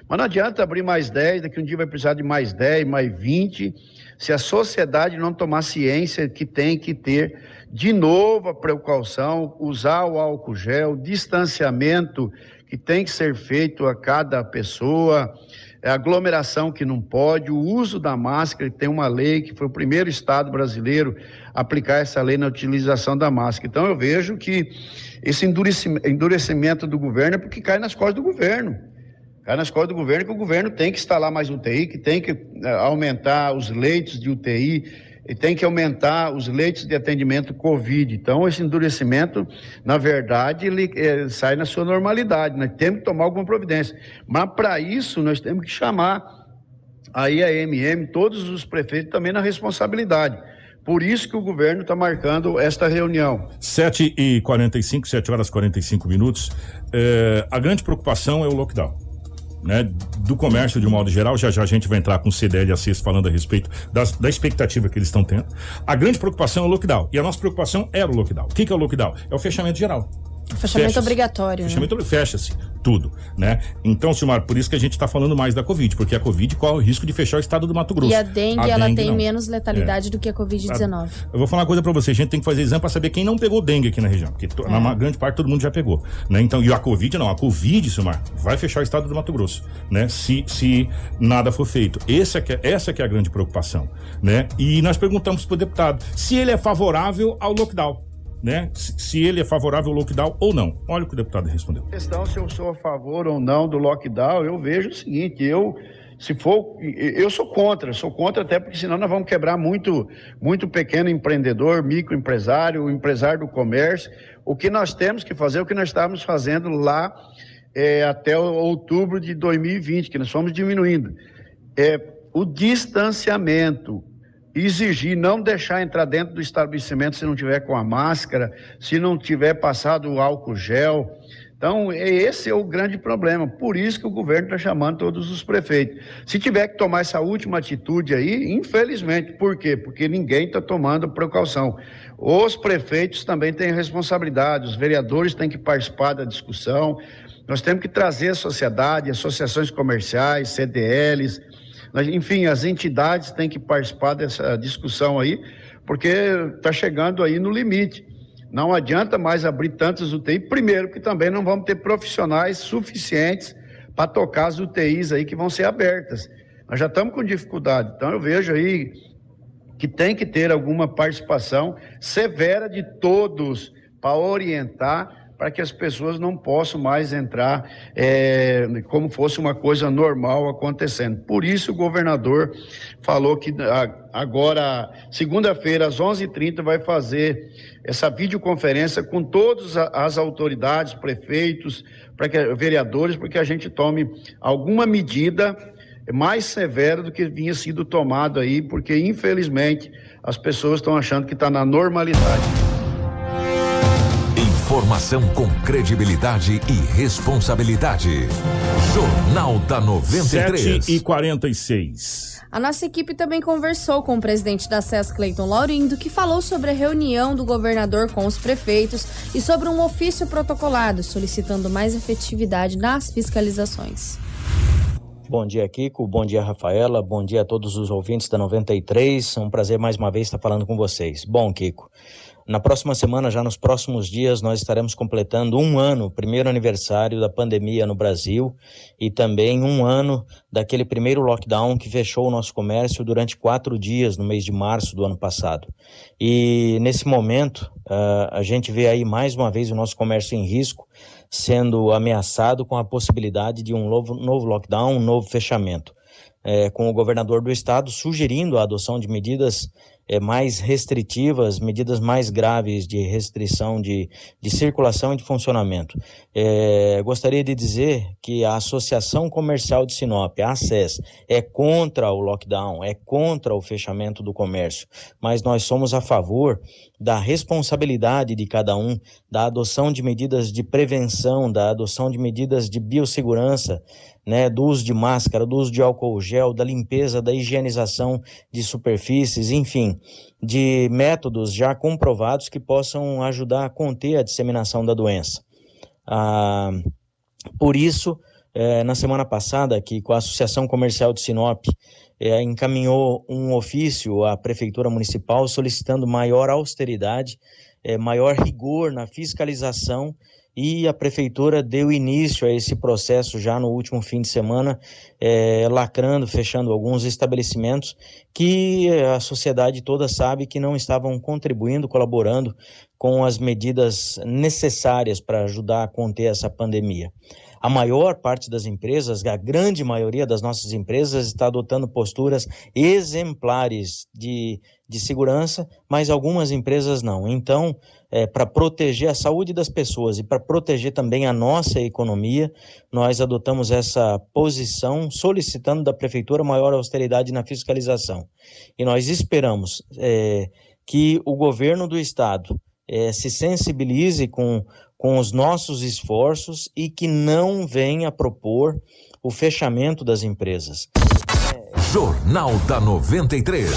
Mas não adianta abrir mais 10, daqui um dia vai precisar de mais 10, mais 20, se a sociedade não tomar ciência que tem que ter de novo a precaução, usar o álcool gel, distanciamento que tem que ser feito a cada pessoa, é, aglomeração que não pode, o uso da máscara, tem uma lei que foi o primeiro estado brasileiro a aplicar essa lei na utilização da máscara. Então eu vejo que esse endureci- endurecimento do governo é porque cai nas costas do governo. Cai nas costas do governo que o governo tem que instalar mais UTI, que tem que eh, aumentar os leitos de UTI, e tem que aumentar os leitos de atendimento Covid. Então, esse endurecimento, na verdade, ele eh, sai na sua normalidade. Nós temos que tomar alguma providência. Mas, para isso, nós temos que chamar aí a MM, todos os prefeitos também na responsabilidade. Por isso que o governo está marcando esta reunião. 7 e 45 7 horas e 45 minutos. É, a grande preocupação é o lockdown. Né, do comércio de um modo geral, já já a gente vai entrar com o CDL e a CES falando a respeito das- da expectativa que eles estão tendo. A grande preocupação é o lockdown. E a nossa preocupação era o lockdown. O que, que é o lockdown? É o fechamento geral. Fechamento Fecha-se. obrigatório. né? Fechamento fecha-se tudo, né? Então, Silmar, por isso que a gente está falando mais da Covid, porque a Covid corre o risco de fechar o estado do Mato Grosso. E a dengue, ela dengue, tem não. menos letalidade É. do que a Covid-19. Eu vou falar uma coisa pra você, a gente tem que fazer exame pra saber quem não pegou dengue aqui na região, porque na É. ma- grande parte todo mundo já pegou, né? Então, e a Covid não, a Covid, Silmar, vai fechar o estado do Mato Grosso, né? Se, se nada for feito. Essa que é, essa que é a grande preocupação, né? E nós perguntamos pro deputado se ele é favorável ao lockdown. Né? Se, ele é favorável ao lockdown ou não. Olha o que o deputado respondeu. questão se eu sou a favor ou não do lockdown, eu vejo o seguinte, eu se for, eu sou contra, sou contra até porque senão nós vamos quebrar muito, muito pequeno empreendedor, microempresário, empresário do comércio. O que nós temos que fazer, o que nós estávamos fazendo lá é, até outubro de 2020, que nós fomos diminuindo. É, o distanciamento, exigir não deixar entrar dentro do estabelecimento se não tiver com a máscara, se não tiver passado o álcool gel. Então, esse é o grande problema. Por isso que o governo está chamando todos os prefeitos. Se tiver que tomar essa última atitude aí, infelizmente, por quê? Porque ninguém está tomando precaução. Os prefeitos também têm responsabilidade, os vereadores têm que participar da discussão. Nós temos que trazer a sociedade, associações comerciais, CDLs, enfim, as entidades têm que participar dessa discussão aí, porque está chegando aí no limite. Não adianta mais abrir tantas UTI, primeiro que também não vamos ter profissionais suficientes para tocar as UTIs aí que vão ser abertas. Nós já estamos com dificuldade, então eu vejo aí que tem que ter alguma participação severa de todos para orientar para que as pessoas não possam mais entrar é, como fosse uma coisa normal acontecendo. Por isso o governador falou que agora, segunda-feira, às 11 h 30 vai fazer essa videoconferência com todas as autoridades, prefeitos, para que, vereadores, para que a gente tome alguma medida mais severa do que vinha sido tomado aí, porque infelizmente as pessoas estão achando que está na normalidade. Informação com credibilidade e responsabilidade. Jornal da 93. 7 e 46. A nossa equipe também conversou com o presidente da SES, Cleiton Laurindo, que falou sobre a reunião do governador com os prefeitos e sobre um ofício protocolado solicitando mais efetividade nas fiscalizações. Bom dia, Kiko. Bom dia, Rafaela. Bom dia a todos os ouvintes da 93. É um prazer mais uma vez estar falando com vocês. Bom, Kiko. Na próxima semana, já nos próximos dias, nós estaremos completando um ano, primeiro aniversário da pandemia no Brasil e também um ano daquele primeiro lockdown que fechou o nosso comércio durante quatro dias no mês de março do ano passado. E nesse momento, uh, a gente vê aí mais uma vez o nosso comércio em risco, sendo ameaçado com a possibilidade de um novo, novo lockdown, um novo fechamento. É, com o governador do estado sugerindo a adoção de medidas é, mais restritivas, medidas mais graves de restrição de, de circulação e de funcionamento. É, gostaria de dizer que a Associação Comercial de Sinop, a ACES, é contra o lockdown, é contra o fechamento do comércio, mas nós somos a favor da responsabilidade de cada um, da adoção de medidas de prevenção, da adoção de medidas de biossegurança, né, do uso de máscara, do uso de álcool gel, da limpeza, da higienização de superfícies, enfim, de métodos já comprovados que possam ajudar a conter a disseminação da doença. Ah, por isso, eh, na semana passada, que com a Associação Comercial de Sinop eh, encaminhou um ofício à Prefeitura Municipal solicitando maior austeridade, eh, maior rigor na fiscalização e a prefeitura deu início a esse processo já no último fim de semana, é, lacrando, fechando alguns estabelecimentos que a sociedade toda sabe que não estavam contribuindo, colaborando com as medidas necessárias para ajudar a conter essa pandemia. A maior parte das empresas, a grande maioria das nossas empresas, está adotando posturas exemplares de, de segurança, mas algumas empresas não. Então, é, para proteger a saúde das pessoas e para proteger também a nossa economia, nós adotamos essa posição solicitando da Prefeitura maior austeridade na fiscalização. E nós esperamos é, que o governo do Estado é, se sensibilize com, com os nossos esforços e que não venha propor o fechamento das empresas. Jornal da 93.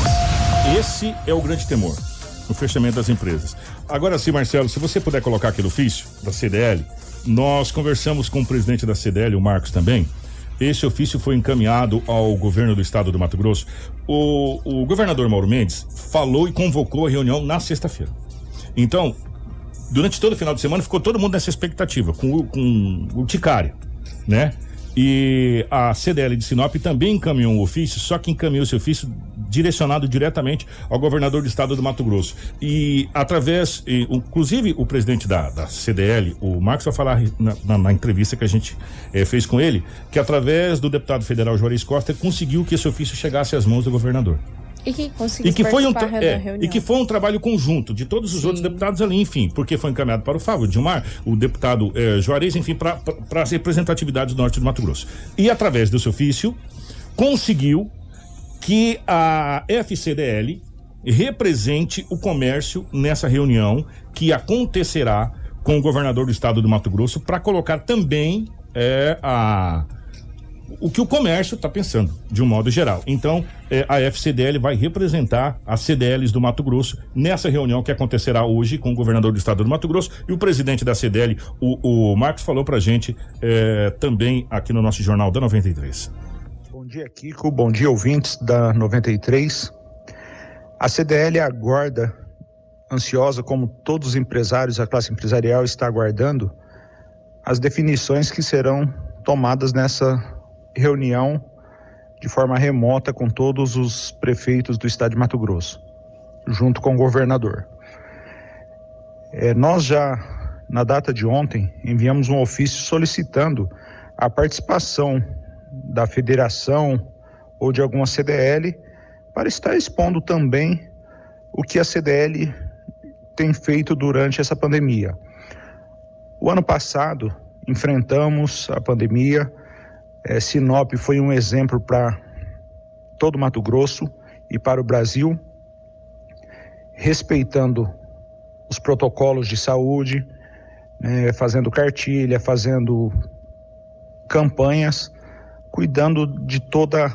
Esse é o grande temor o fechamento das empresas. Agora sim, Marcelo, se você puder colocar aqui no ofício da CDL, nós conversamos com o presidente da CDL, o Marcos também. Esse ofício foi encaminhado ao governo do estado do Mato Grosso. O, o governador Mauro Mendes falou e convocou a reunião na sexta-feira. Então, durante todo o final de semana ficou todo mundo nessa expectativa, com, com o Ticário, né? E a CDL de Sinop também encaminhou um ofício, só que encaminhou esse ofício direcionado diretamente ao governador do estado do Mato Grosso. E através, e, inclusive o presidente da, da CDL, o Marcos vai falar na, na, na entrevista que a gente eh, fez com ele, que através do deputado federal Juarez Costa conseguiu que esse ofício chegasse às mãos do governador. E que conseguiu E que, foi um é, e que foi um trabalho conjunto de todos os outros deputados ali, enfim, porque foi encaminhado para o Fábio Dilmar, o deputado eh, Juarez, enfim, para as representatividades do norte do Mato Grosso. E através desse ofício, conseguiu que a FCDL represente o comércio nessa reunião que acontecerá com o governador do estado do Mato Grosso para colocar também eh, a o que o comércio está pensando, de um modo geral. Então, eh, a FCDL vai representar as CDLs do Mato Grosso nessa reunião que acontecerá hoje com o governador do estado do Mato Grosso e o presidente da CDL, o, o Marcos, falou pra gente eh, também aqui no nosso jornal da 93. Bom dia, Kiko. Bom dia, ouvintes da 93. A CDL aguarda, ansiosa, como todos os empresários, a classe empresarial está aguardando, as definições que serão tomadas nessa reunião de forma remota com todos os prefeitos do estado de Mato Grosso, junto com o governador. É, nós já, na data de ontem, enviamos um ofício solicitando a participação da federação ou de alguma CDL para estar expondo também o que a CDL tem feito durante essa pandemia. O ano passado enfrentamos a pandemia, eh, Sinop foi um exemplo para todo Mato Grosso e para o Brasil, respeitando os protocolos de saúde, né, fazendo cartilha, fazendo campanhas, cuidando de toda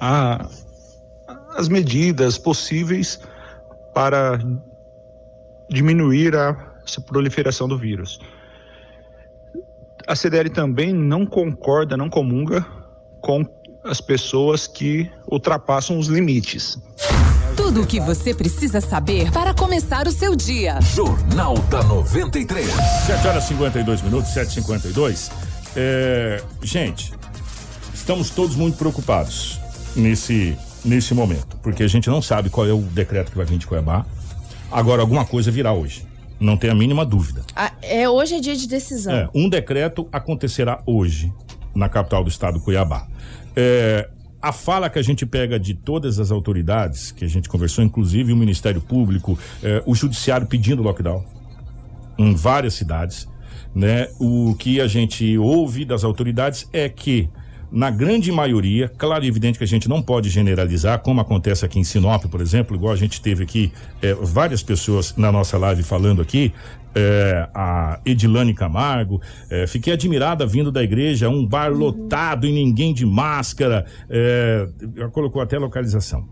a, as medidas possíveis para diminuir a essa proliferação do vírus. A CDL também não concorda, não comunga com as pessoas que ultrapassam os limites. Tudo o que você precisa saber para começar o seu dia. Jornal da 93. 7 horas e 52 minutos, 7h52. É, gente, estamos todos muito preocupados nesse, nesse momento, porque a gente não sabe qual é o decreto que vai vir de Cuiabá. Agora, alguma coisa virá hoje. Não tem a mínima dúvida. Ah, é, hoje é dia de decisão. É, um decreto acontecerá hoje na capital do estado, Cuiabá. É, a fala que a gente pega de todas as autoridades, que a gente conversou, inclusive o Ministério Público, é, o Judiciário pedindo lockdown em várias cidades, né? O que a gente ouve das autoridades é que na grande maioria, claro e evidente que a gente não pode generalizar, como acontece aqui em Sinop, por exemplo, igual a gente teve aqui eh, várias pessoas na nossa live falando aqui, eh, a Edilane Camargo, eh, fiquei admirada vindo da igreja, um bar lotado e ninguém de máscara, já colocou até a localização.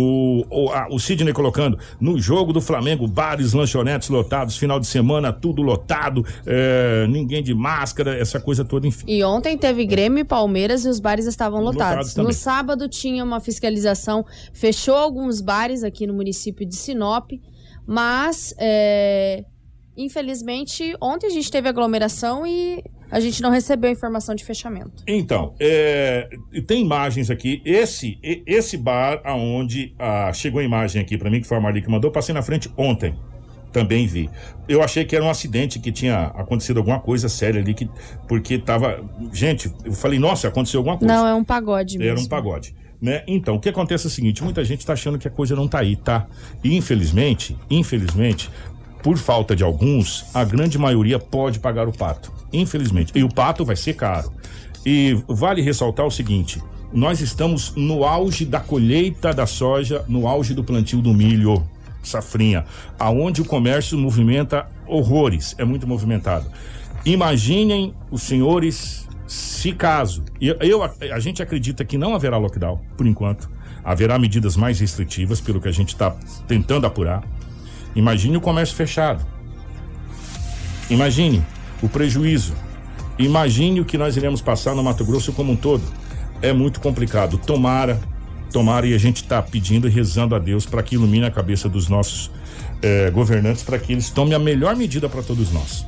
O, o, a- o Sidney colocando no jogo do Flamengo, bares, lanchonetes lotados, final de semana, tudo lotado, eh, ninguém de máscara, essa coisa toda, enfim. E ontem teve Grêmio e Palmeiras e os bares estavam Lotados lotados. no sábado tinha uma fiscalização, fechou alguns bares aqui no município de Sinop, mas é, infelizmente ontem a gente teve aglomeração e a gente não recebeu informação de fechamento. Então, é, tem imagens aqui. Esse esse bar aonde ah, chegou a imagem aqui pra mim, que foi a Marli que mandou, passei na frente ontem. Também vi. Eu achei que era um acidente, que tinha acontecido alguma coisa séria ali, que, porque tava. Gente, eu falei, nossa, aconteceu alguma coisa. Não, é um pagode mesmo. Era um pagode. Né? Então, o que acontece é o seguinte: muita gente está achando que a coisa não tá aí, tá? E infelizmente, infelizmente, por falta de alguns, a grande maioria pode pagar o pato. Infelizmente. E o pato vai ser caro. E vale ressaltar o seguinte: nós estamos no auge da colheita da soja, no auge do plantio do milho, safrinha, aonde o comércio movimenta horrores, é muito movimentado. Imaginem os senhores se caso, eu, eu- a gente acredita que não haverá lockdown por enquanto, haverá medidas mais restritivas pelo que a gente está tentando apurar. Imagine o comércio fechado. Imagine o prejuízo. Imagine o que nós iremos passar no Mato Grosso como um todo. É muito complicado. Tomara, tomara, e a gente está pedindo e rezando a Deus para que ilumine a cabeça dos nossos eh, governantes, para que eles tomem a melhor medida para todos nós.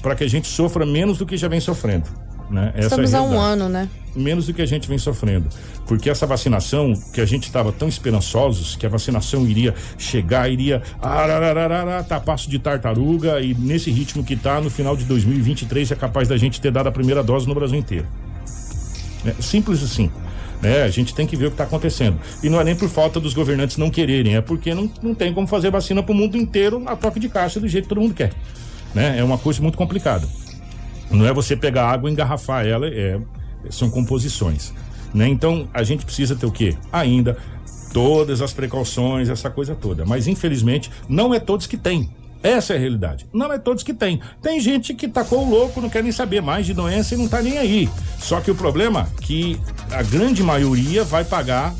para que a gente sofra menos do que já vem sofrendo. Né? Estamos é a há um ano, né? menos do que a gente vem sofrendo. Porque essa vacinação, que a gente estava tão esperançosos que a vacinação iria chegar, iria tá passo de tartaruga e nesse ritmo que tá no final de 2023 é capaz da gente ter dado a primeira dose no Brasil inteiro. É simples assim. Né? A gente tem que ver o que está acontecendo. E não é nem por falta dos governantes não quererem, é porque não, não tem como fazer vacina para o mundo inteiro a toque de caixa do jeito que todo mundo quer. Né? É uma coisa muito complicada. Não é você pegar água e engarrafar ela, é, são composições. Né? Então a gente precisa ter o quê? Ainda todas as precauções, essa coisa toda. Mas infelizmente não é todos que têm. Essa é a realidade. Não é todos que têm. Tem gente que tacou o louco, não quer nem saber mais de doença e não tá nem aí. Só que o problema é que a grande maioria vai pagar,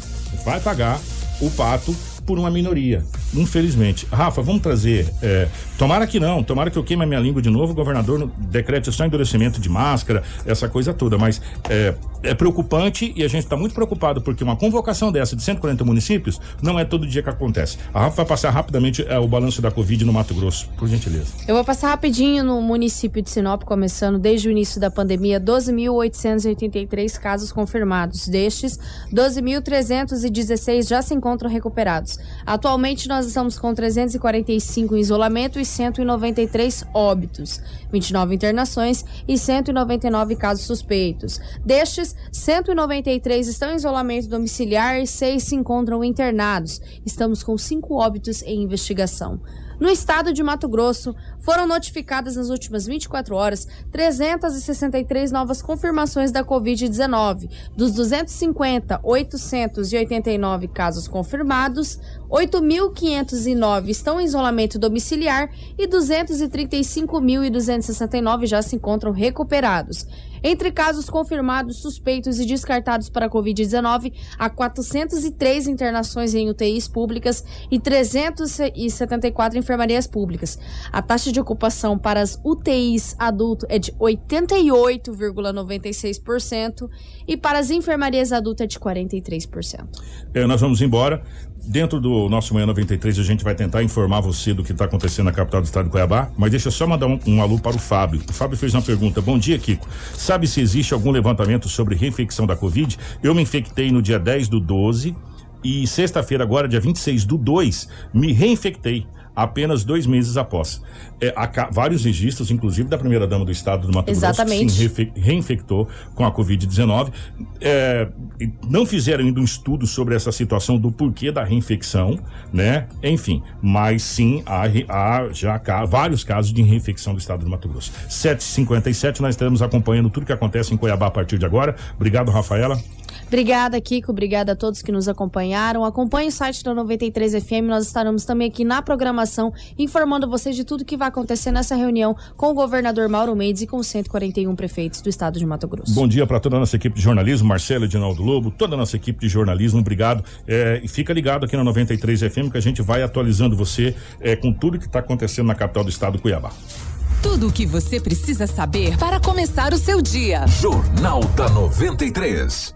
vai pagar o pato por uma minoria. Infelizmente. Rafa, vamos trazer. É, tomara que não, tomara que eu queime a minha língua de novo, o governador decrete só endurecimento de máscara, essa coisa toda. Mas é, é preocupante e a gente está muito preocupado porque uma convocação dessa de 140 municípios não é todo dia que acontece. A Rafa vai passar rapidamente é, o balanço da Covid no Mato Grosso, por gentileza. Eu vou passar rapidinho no município de Sinop, começando desde o início da pandemia, 12.883 casos confirmados. Destes, 12.316 já se encontram recuperados. Atualmente, nós estamos com 345 em isolamento e 193 óbitos, 29 internações e 199 casos suspeitos. Destes, 193 estão em isolamento domiciliar e 6 se encontram internados. Estamos com 5 óbitos em investigação. No estado de Mato Grosso, foram notificadas nas últimas 24 horas 363 novas confirmações da Covid-19. Dos 250, 889 casos confirmados, 8.509 estão em isolamento domiciliar e 235.269 já se encontram recuperados. Entre casos confirmados, suspeitos e descartados para a Covid-19, há 403 internações em UTIs públicas e 374 enfermarias públicas. A taxa de ocupação para as UTIs adulto é de 88,96% e para as enfermarias adulto é de 43%. É, nós vamos embora. Dentro do nosso Manhã 93, a gente vai tentar informar você do que está acontecendo na capital do estado de Cuiabá, mas deixa eu só mandar um, um alô para o Fábio. O Fábio fez uma pergunta. Bom dia, Kiko. Sabe se existe algum levantamento sobre reinfecção da Covid? Eu me infectei no dia 10 do 12 e sexta-feira, agora, dia 26 do 2, me reinfectei apenas dois meses após. É, há vários registros, inclusive da primeira-dama do estado do Mato Exatamente. Grosso, que se reinfectou com a Covid-19. É, não fizeram ainda um estudo sobre essa situação do porquê da reinfecção, né? Enfim, mas sim há, há já vários casos de reinfecção do estado do Mato Grosso. 7h57, nós estaremos acompanhando tudo que acontece em Cuiabá a partir de agora. Obrigado, Rafaela. Obrigada, Kiko. Obrigada a todos que nos acompanharam. Acompanhe o site da 93 FM. Nós estaremos também aqui na programação informando vocês de tudo que vai acontecer nessa reunião com o governador Mauro Mendes e com os 141 prefeitos do estado de Mato Grosso. Bom dia para toda a nossa equipe de jornalismo, Marcelo Edinaldo Lobo, toda a nossa equipe de jornalismo, obrigado. É, e fica ligado aqui na 93 FM que a gente vai atualizando você é, com tudo que está acontecendo na capital do estado, Cuiabá. Tudo o que você precisa saber para começar o seu dia. Jornal da 93.